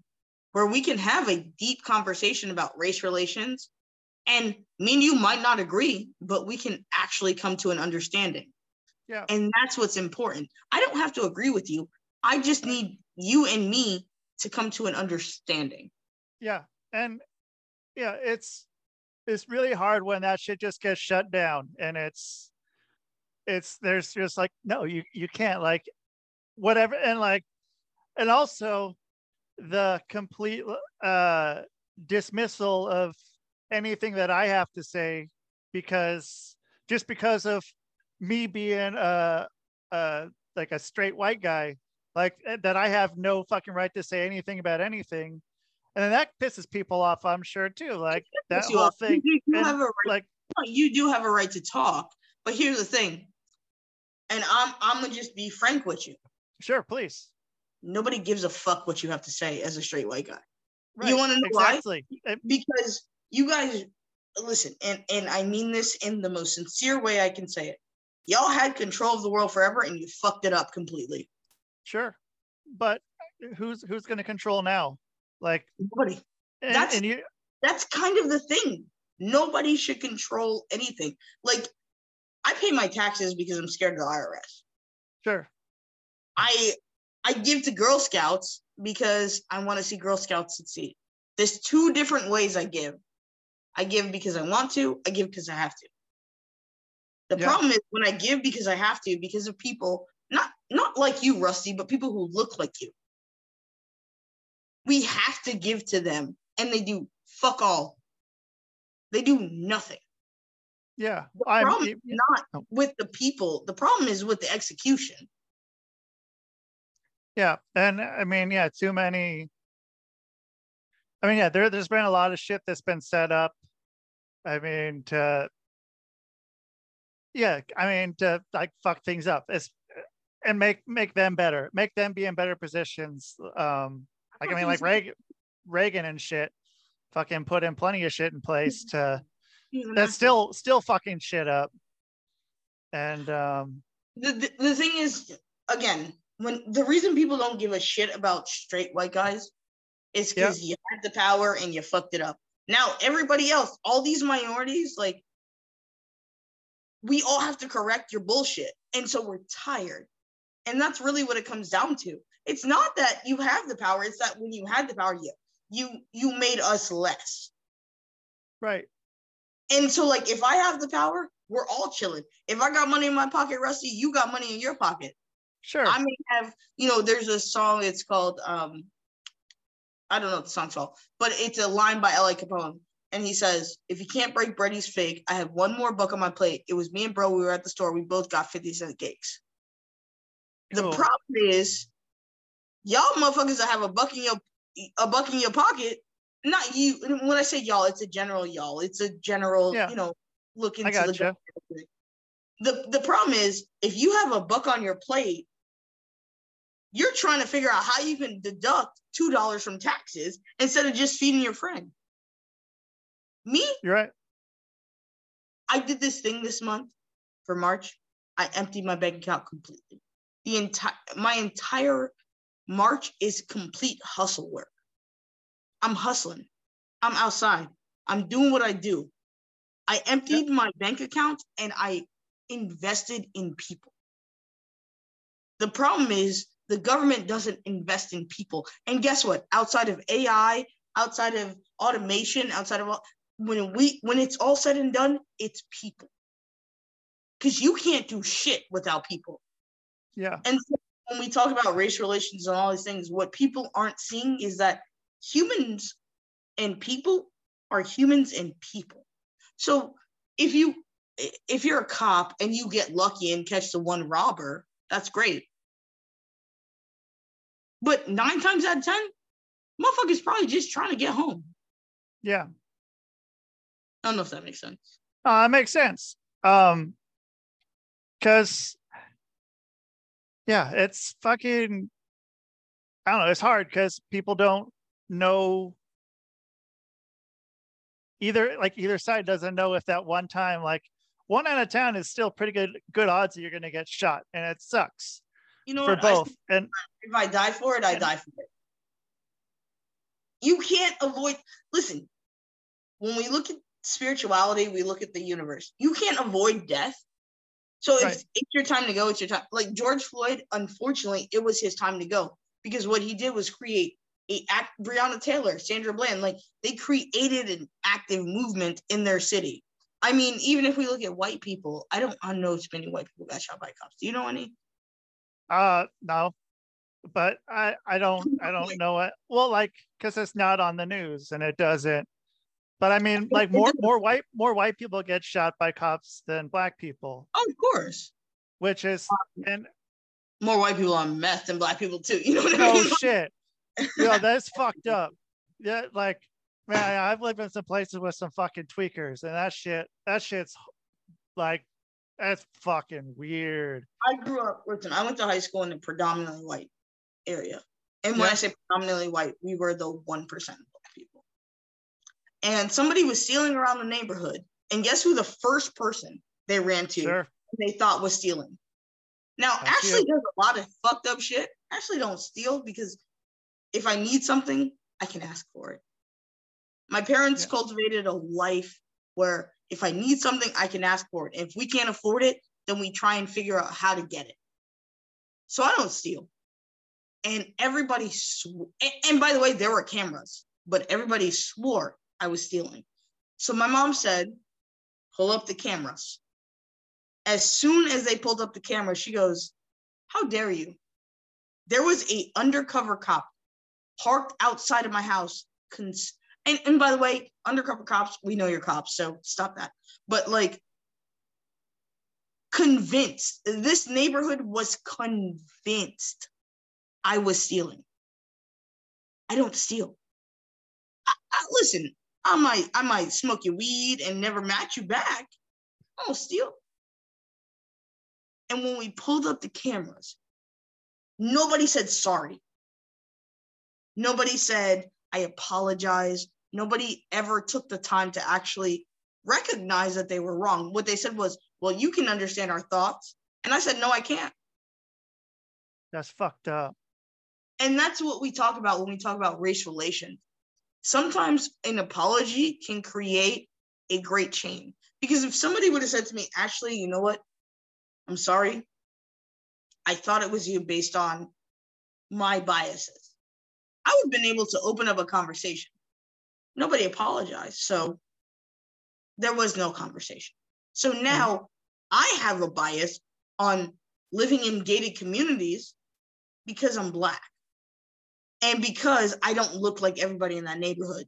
where we can have a deep conversation about race relations and me and you might not agree, but we can actually come to an understanding. Yeah. And that's what's important. I don't have to agree with you. I just need you and me to come to an understanding. Yeah. And yeah, it's it's really hard when that shit just gets shut down and it's it's there's just like no you you can't like whatever and like and also the complete uh dismissal of anything that i have to say because just because of me being a, a like a straight white guy like eh, that i have no fucking right to say anything about anything and that pisses people off i'm sure too like that whole off. thing you, you and, have a right, like you do have a right to talk but here's the thing and I'm I'm gonna just be frank with you. Sure, please. Nobody gives a fuck what you have to say as a straight white guy. Right. You want to know exactly. why? Because you guys listen, and and I mean this in the most sincere way I can say it. Y'all had control of the world forever, and you fucked it up completely. Sure, but who's who's going to control now? Like nobody. And, that's and you. That's kind of the thing. Nobody should control anything. Like I pay my taxes because I'm scared of the IRS. Sure. I I give to Girl Scouts because I want to see Girl Scouts succeed. There's two different ways I give. I give because I want to, I give because I have to. The yeah. problem is when I give because I have to, because of people, not not like you, Rusty, but people who look like you. We have to give to them, and they do fuck all. They do nothing. Yeah. The problem is not oh. with the people. The problem is with the execution. Yeah. And I mean, yeah, too many. I mean, yeah, there, there's been a lot of shit that's been set up. I mean, to, yeah, I mean, to like fuck things up it's, and make, make them better, make them be in better positions. Um, like, I mean, like Reagan, Reagan and shit fucking put in plenty of shit in place to, that's still still fucking shit up. And um the, the the thing is again, when the reason people don't give a shit about straight white guys is because yep. you had the power and you fucked it up. Now everybody else, all these minorities, like we all have to correct your bullshit. And so we're tired. And that's really what it comes down to. It's not that you have the power, it's that when you had the power, you you you made us less. Right. And so, like, if I have the power, we're all chilling. If I got money in my pocket, Rusty, you got money in your pocket. Sure. I may have, you know, there's a song, it's called, um, I don't know what the song's called, but it's a line by L.A. Capone. And he says, if you can't break Brady's fake, I have one more buck on my plate. It was me and bro, we were at the store. We both got 50 cent cakes. The problem is, y'all motherfuckers that have a buck in your a buck in your pocket not you. When I say y'all, it's a general y'all. It's a general, yeah. you know, look into the. The the problem is if you have a buck on your plate you're trying to figure out how you can deduct two dollars from taxes instead of just feeding your friend. Me? You're right. I did this thing this month for March. I emptied my bank account completely. The entire my entire March is complete hustle work. I'm hustling. I'm outside. I'm doing what I do. I emptied yep. my bank account and I invested in people. The problem is the government doesn't invest in people. And guess what? Outside of AI, outside of automation, outside of when we when it's all said and done, it's people. Cuz you can't do shit without people. Yeah. And so when we talk about race relations and all these things, what people aren't seeing is that humans and people are humans and people. So if you if you're a cop and you get lucky and catch the one robber, that's great. But nine times out of ten, motherfucker's probably just trying to get home. Yeah. I don't know if that makes sense. Uh, it makes sense. Um, because yeah, it's fucking. I don't know. It's hard because people don't know either. Like either side doesn't know if that one time, like one out of ten, is still pretty good good odds that you're going to get shot, and it sucks. You know, for both. I, and if I die for it, I die for it. You can't avoid. Listen, when we look at spirituality, we look at the universe. You can't avoid death. So if right. it's your time to go, it's your time. Like George Floyd, unfortunately, it was his time to go because what he did was create a act. Breonna Taylor, Sandra Bland, like they created an active movement in their city. I mean, even if we look at white people, I don't I know too many white people got shot by cops. Do you know any? Uh, no, but I I don't I don't know it. Well, like because it's not on the news and it doesn't. But I mean, like more more white more white people get shot by cops than black people. Oh, of course. Which is um, and more white people on meth than black people too. You know what no I oh, mean? Oh shit. Yo, that's fucked up. Yeah, like man, I've lived in some places with some fucking tweakers, and that shit, that shit's like that's fucking weird. I grew up, listen, I went to high school in a predominantly white area. And when I say predominantly white, we were the 1% black people. And somebody was stealing around the neighborhood. And guess who the first person they ran to sure. they thought was stealing? Now, Thank Ashley you. does a lot of fucked up shit. Ashley don't steal because if I need something, I can ask for it. My parents yeah. cultivated a life where if I need something, I can ask for it. If we can't afford it, then we try and figure out how to get it. So I don't steal. And everybody, sw- and, and by the way, there were cameras, but everybody swore I was stealing. So my mom said, pull up the cameras. As soon as they pulled up the camera, she goes, how dare you? There was a undercover cop parked outside of my house cons- and and by the way, undercover cops, we know you're cops, so stop that. But like convinced, this neighborhood was convinced I was stealing. I don't steal. I, I, listen, I might I might smoke your weed and never match you back. I don't steal. And when we pulled up the cameras, nobody said sorry. Nobody said, I apologize. Nobody ever took the time to actually recognize that they were wrong. What they said was, well, you can understand our thoughts. And I said, no, I can't. That's fucked up. And that's what we talk about when we talk about race relations. Sometimes an apology can create a great chain. Because if somebody would have said to me, Ashley, you know what? I'm sorry. I thought it was you based on my biases. I would have been able to open up a conversation. Nobody apologized. So there was no conversation. So hmm. now mm-hmm. I have a bias on living in gated communities because I'm black and because I don't look like everybody in that neighborhood.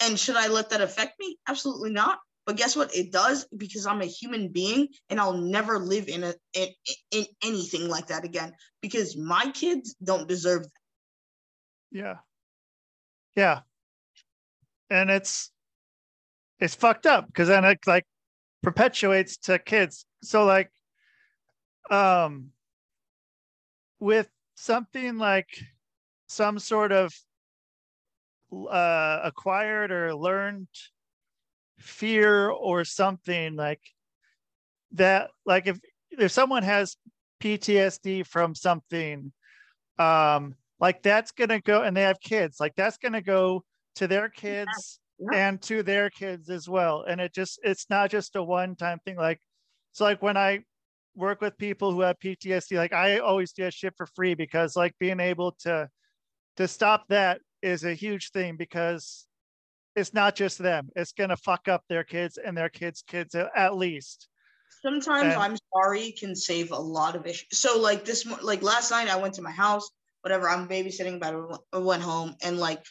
And should I let that affect me? Absolutely not. But guess what? It does because I'm a human being and I'll never live in a in, in anything like that again because my kids don't deserve that. Yeah. Yeah. And it's it's fucked up because then it like perpetuates to kids. So like um with something like some sort of uh, acquired or learned fear or something like that like if if someone has ptsd from something um like that's gonna go and they have kids like that's gonna go to their kids yeah. Yeah. and to their kids as well and it just it's not just a one time thing like so like when i work with people who have ptsd like i always do that shit for free because like being able to to stop that is a huge thing because it's not just them. It's gonna fuck up their kids and their kids' kids at least. Sometimes and, I'm sorry can save a lot of issues. So like this, like last night I went to my house, whatever. I'm babysitting, but I went home and like,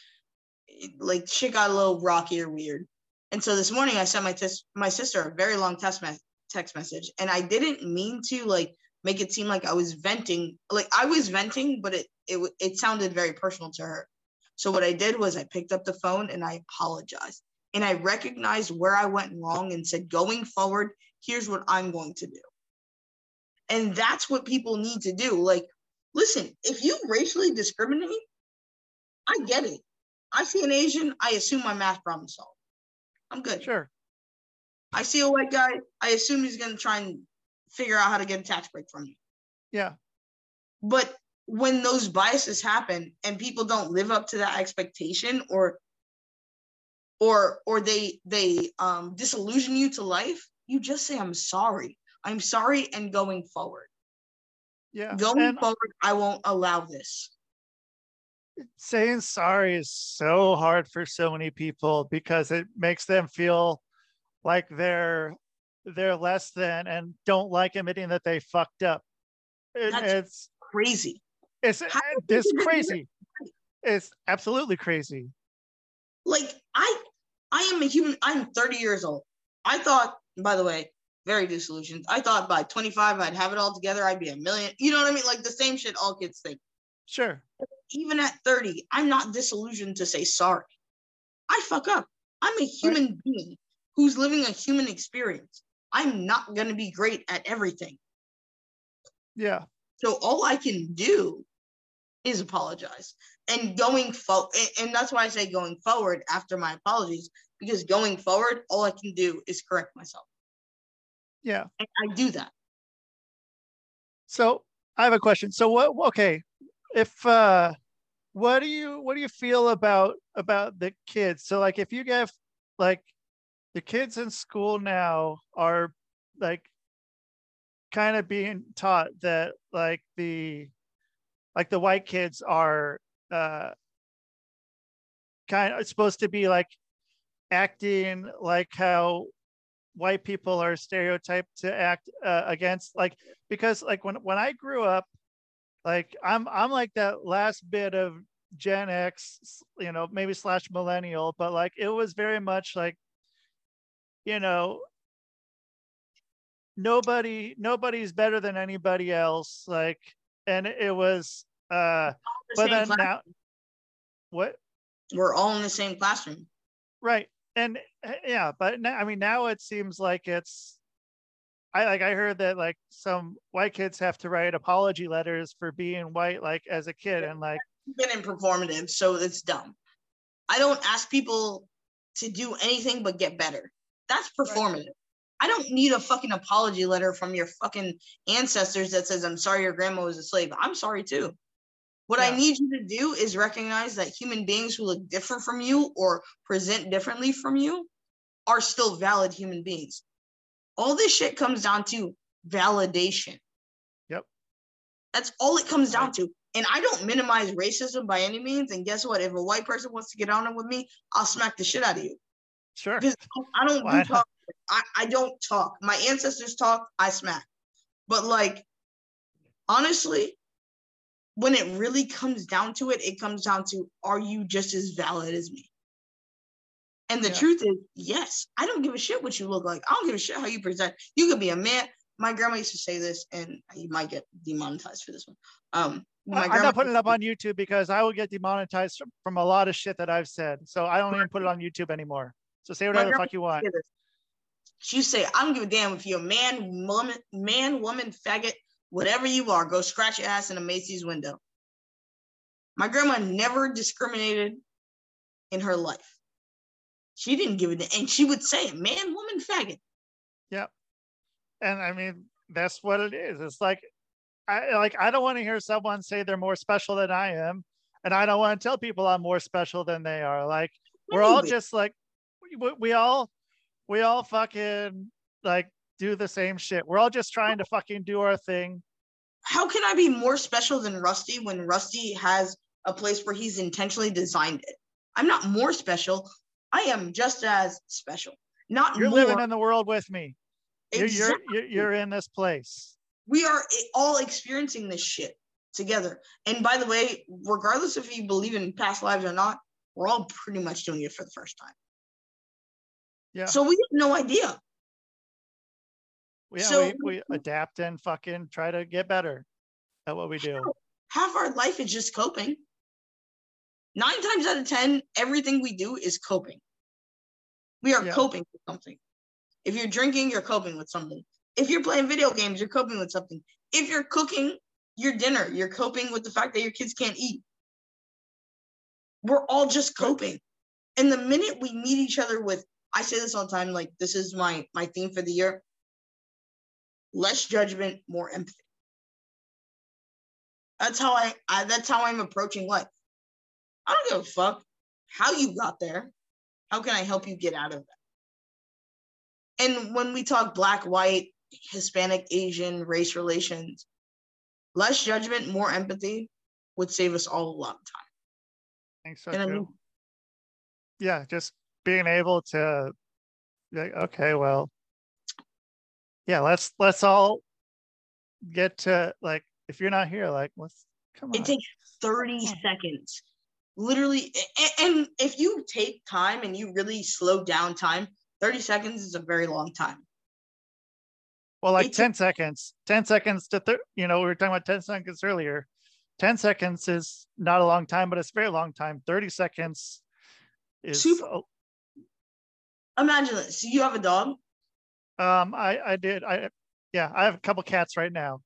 like shit got a little rocky or weird. And so this morning I sent my tes- my sister a very long text me- text message, and I didn't mean to like make it seem like I was venting. Like I was venting, but it it it sounded very personal to her. So what I did was I picked up the phone and I apologized. And I recognized where I went wrong and said, going forward, here's what I'm going to do. And that's what people need to do. Like, listen, if you racially discriminate, I get it. I see an Asian, I assume my math problem solved. I'm good. Sure. I see a white guy, I assume he's going to try and figure out how to get a tax break from me. Yeah. But when those biases happen and people don't live up to that expectation or or or they they um disillusion you to life you just say i'm sorry. I'm sorry and going forward. Yeah going and forward i won't allow this. Saying sorry is so hard for so many people because it makes them feel like they're they're less than and don't like admitting that they fucked up. It, it's crazy it's it's crazy. It's absolutely crazy. Like I I am a human. I'm 30 years old. I thought, by the way, very disillusioned. I thought by 25 I'd have it all together. I'd be a million. You know what I mean? Like the same shit all kids think. Sure. Even at 30, I'm not disillusioned to say sorry. I fuck up. I'm a human right. being who's living a human experience. I'm not going to be great at everything. Yeah. So all I can do is apologize. And going forward, and that's why I say going forward after my apologies, because going forward, all I can do is correct myself. Yeah. And I do that. So I have a question. So what okay, if uh what do you what do you feel about about the kids? So like if you get like the kids in school now are like kind of being taught that like the like the white kids are uh kind of supposed to be like acting like how white people are stereotyped to act uh, against like because like when when I grew up like I'm I'm like that last bit of Gen X you know maybe slash millennial but like it was very much like you know nobody nobody's better than anybody else like and it was uh but then classroom. now what we're all in the same classroom right and eh, yeah but now, i mean now it seems like it's i like i heard that like some white kids have to write apology letters for being white like as a kid and like been in performative so it's dumb i don't ask people to do anything but get better that's performative. I don't need a fucking apology letter from your fucking ancestors that says, I'm sorry your grandma was a slave. I'm sorry too. What yeah. I need you to do is recognize that human beings who look different from you or present differently from you are still valid human beings. All this shit comes down to validation. Yep. That's all it comes down to. And I don't minimize racism by any means. And guess what? If a white person wants to get on it with me, I'll smack the shit out of you. Sure. Because I don't do talk I, I don't talk. My ancestors talk, I smack. But like, honestly, when it really comes down to it, it comes down to are you just as valid as me? And the yeah. truth is, yes, I don't give a shit what you look like. I don't give a shit how you present. You could be a man. My grandma used to say this, and you might get demonetized for this one. Um, I'm not putting it up on YouTube because I will get demonetized from a lot of shit that I've said. So I don't even put it on YouTube anymore. So say whatever the fuck you want. She say, I don't give a damn if you're a man, woman, man, woman, faggot, whatever you are, go scratch your ass in a Macy's window. My grandma never discriminated in her life. She didn't give it, and she would say, "Man, woman, faggot." Yep. And I mean, that's what it is. It's like, I like I don't want to hear someone say they're more special than I am, and I don't want to tell people I'm more special than they are. Like we're all just like, we, we all, we all fucking like do the same shit. We're all just trying to fucking do our thing. How can I be more special than Rusty when Rusty has a place where he's intentionally designed it? I'm not more special. I am just as special. Not you're more. living in the world with me. Exactly. You're, you're you're in this place. We are all experiencing this shit together. And by the way, regardless if you believe in past lives or not, we're all pretty much doing it for the first time. Yeah. So we have no idea. Yeah, so, we, we adapt and fucking try to get better at what we do. Half our life is just coping. Nine times out of 10, everything we do is coping. We are yeah. coping with something. If you're drinking, you're coping with something. If you're playing video games, you're coping with something. If you're cooking your dinner, you're coping with the fact that your kids can't eat. We're all just coping. And the minute we meet each other with, I say this all the time, like this is my my theme for the year less judgment, more empathy. That's how I, I that's how I'm approaching life. I don't give a fuck how you got there. How can I help you get out of that? And when we talk black, white, Hispanic, Asian, race relations, less judgment, more empathy would save us all a lot of time. Thanks so I mean, yeah, just being able to like, okay, well, yeah, let's let's all get to like if you're not here, like let's come on. It takes 30 seconds. Literally, and if you take time and you really slow down time, 30 seconds is a very long time. Well, like 10 seconds, 10 seconds to, th- you know, we were talking about 10 seconds earlier. 10 seconds is not a long time, but it's a very long time. 30 seconds is. Super. Imagine this. You have a dog? Um, I I did. I yeah, I have a couple cats right now.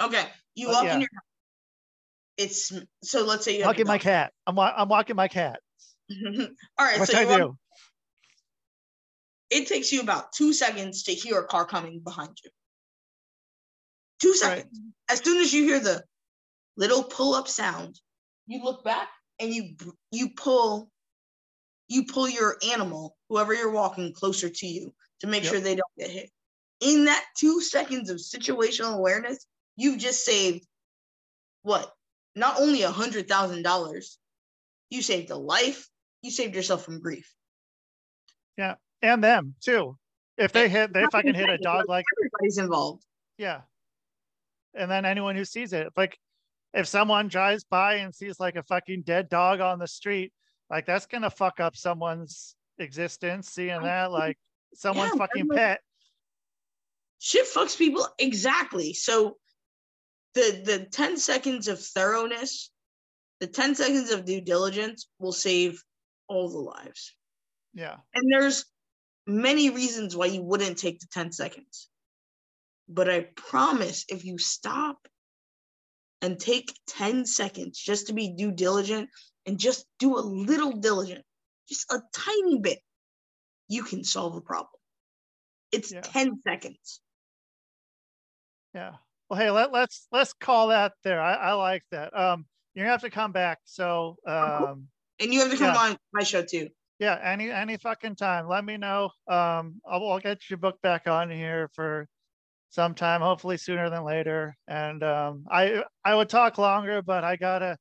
Okay, you walk yeah. in your. It's so. Let's say you walking my cat. I'm I'm walking my cat. All right, what so I walk, do? It takes you about two seconds to hear a car coming behind you. Two seconds. Right. As soon as you hear the little pull-up sound, you look back and you you pull you pull your animal, whoever you're walking, closer to you to make yep. sure they don't get hit. In that two seconds of situational awareness, you've just saved what? Not only a hundred thousand dollars, you saved a life, you saved yourself from grief. Yeah, and them too. If they hit, they fucking hit a dog like everybody's involved. Yeah, and then anyone who sees it, like if someone drives by and sees like a fucking dead dog on the street, like that's gonna fuck up someone's existence. Seeing that, like someone's yeah, fucking pet. Shit fucks people exactly. So the the 10 seconds of thoroughness, the 10 seconds of due diligence will save all the lives. Yeah. And there's many reasons why you wouldn't take the 10 seconds. But I promise if you stop and take 10 seconds just to be due diligent and just do a little diligent, just a tiny bit, you can solve a problem. It's yeah. 10 seconds. Yeah. Well, hey, let, let's let's call that there. I, I like that. Um, you're gonna have to come back. So um and you have to come yeah. on my show too. Yeah, any any fucking time. Let me know. Um, I'll, I'll get your book back on here for sometime, hopefully sooner than later. And um, I I would talk longer, but I gotta.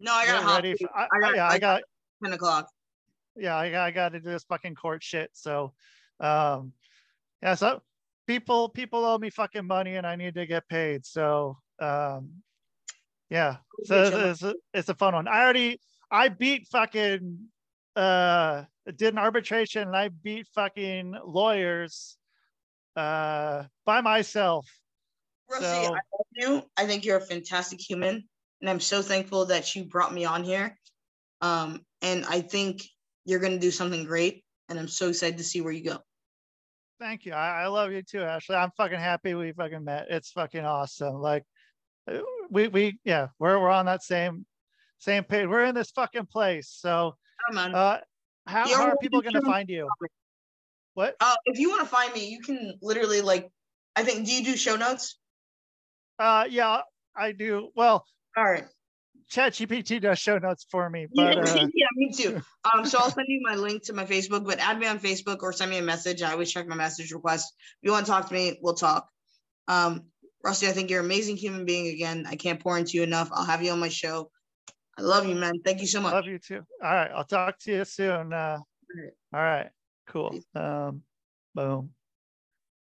No, I got ready. For, I, I, got, yeah, I got ten o'clock yeah, I, I got to do this fucking court shit. So, um, yeah, so people people owe me fucking money and I need to get paid. So, um, yeah, so it's, it's, it's a fun one. I already I beat fucking uh did an arbitration and I beat fucking lawyers uh by myself. Rusty, so, I love you. I think you're a fantastic human, and I'm so thankful that you brought me on here. Um, and I think you're going to do something great. And I'm so excited to see where you go. Thank you. I, I love you too, Ashley. I'm fucking happy we fucking met. It's fucking awesome. Like uh, we, we, yeah, we're, we're on that same, same page. We're in this fucking place. So, uh, how, how are people going to find you? What? Uh, if you want to find me, you can literally like, I think. Do you do show notes? Uh, yeah, I do. Well, all right. ChatGPT does show notes for me. But, yeah, uh... yeah, me too. Um, so I'll send you my link to my Facebook, but add me on Facebook or send me a message. I always check my message requests. If you want to talk to me, we'll talk. Um, Rusty, I think you're an amazing human being. Again, I can't pour into you enough. I'll have you on my show. I love you, man. Thank you so much. Love you too. All right, I'll talk to you soon. Uh, all right, cool. Um, boom.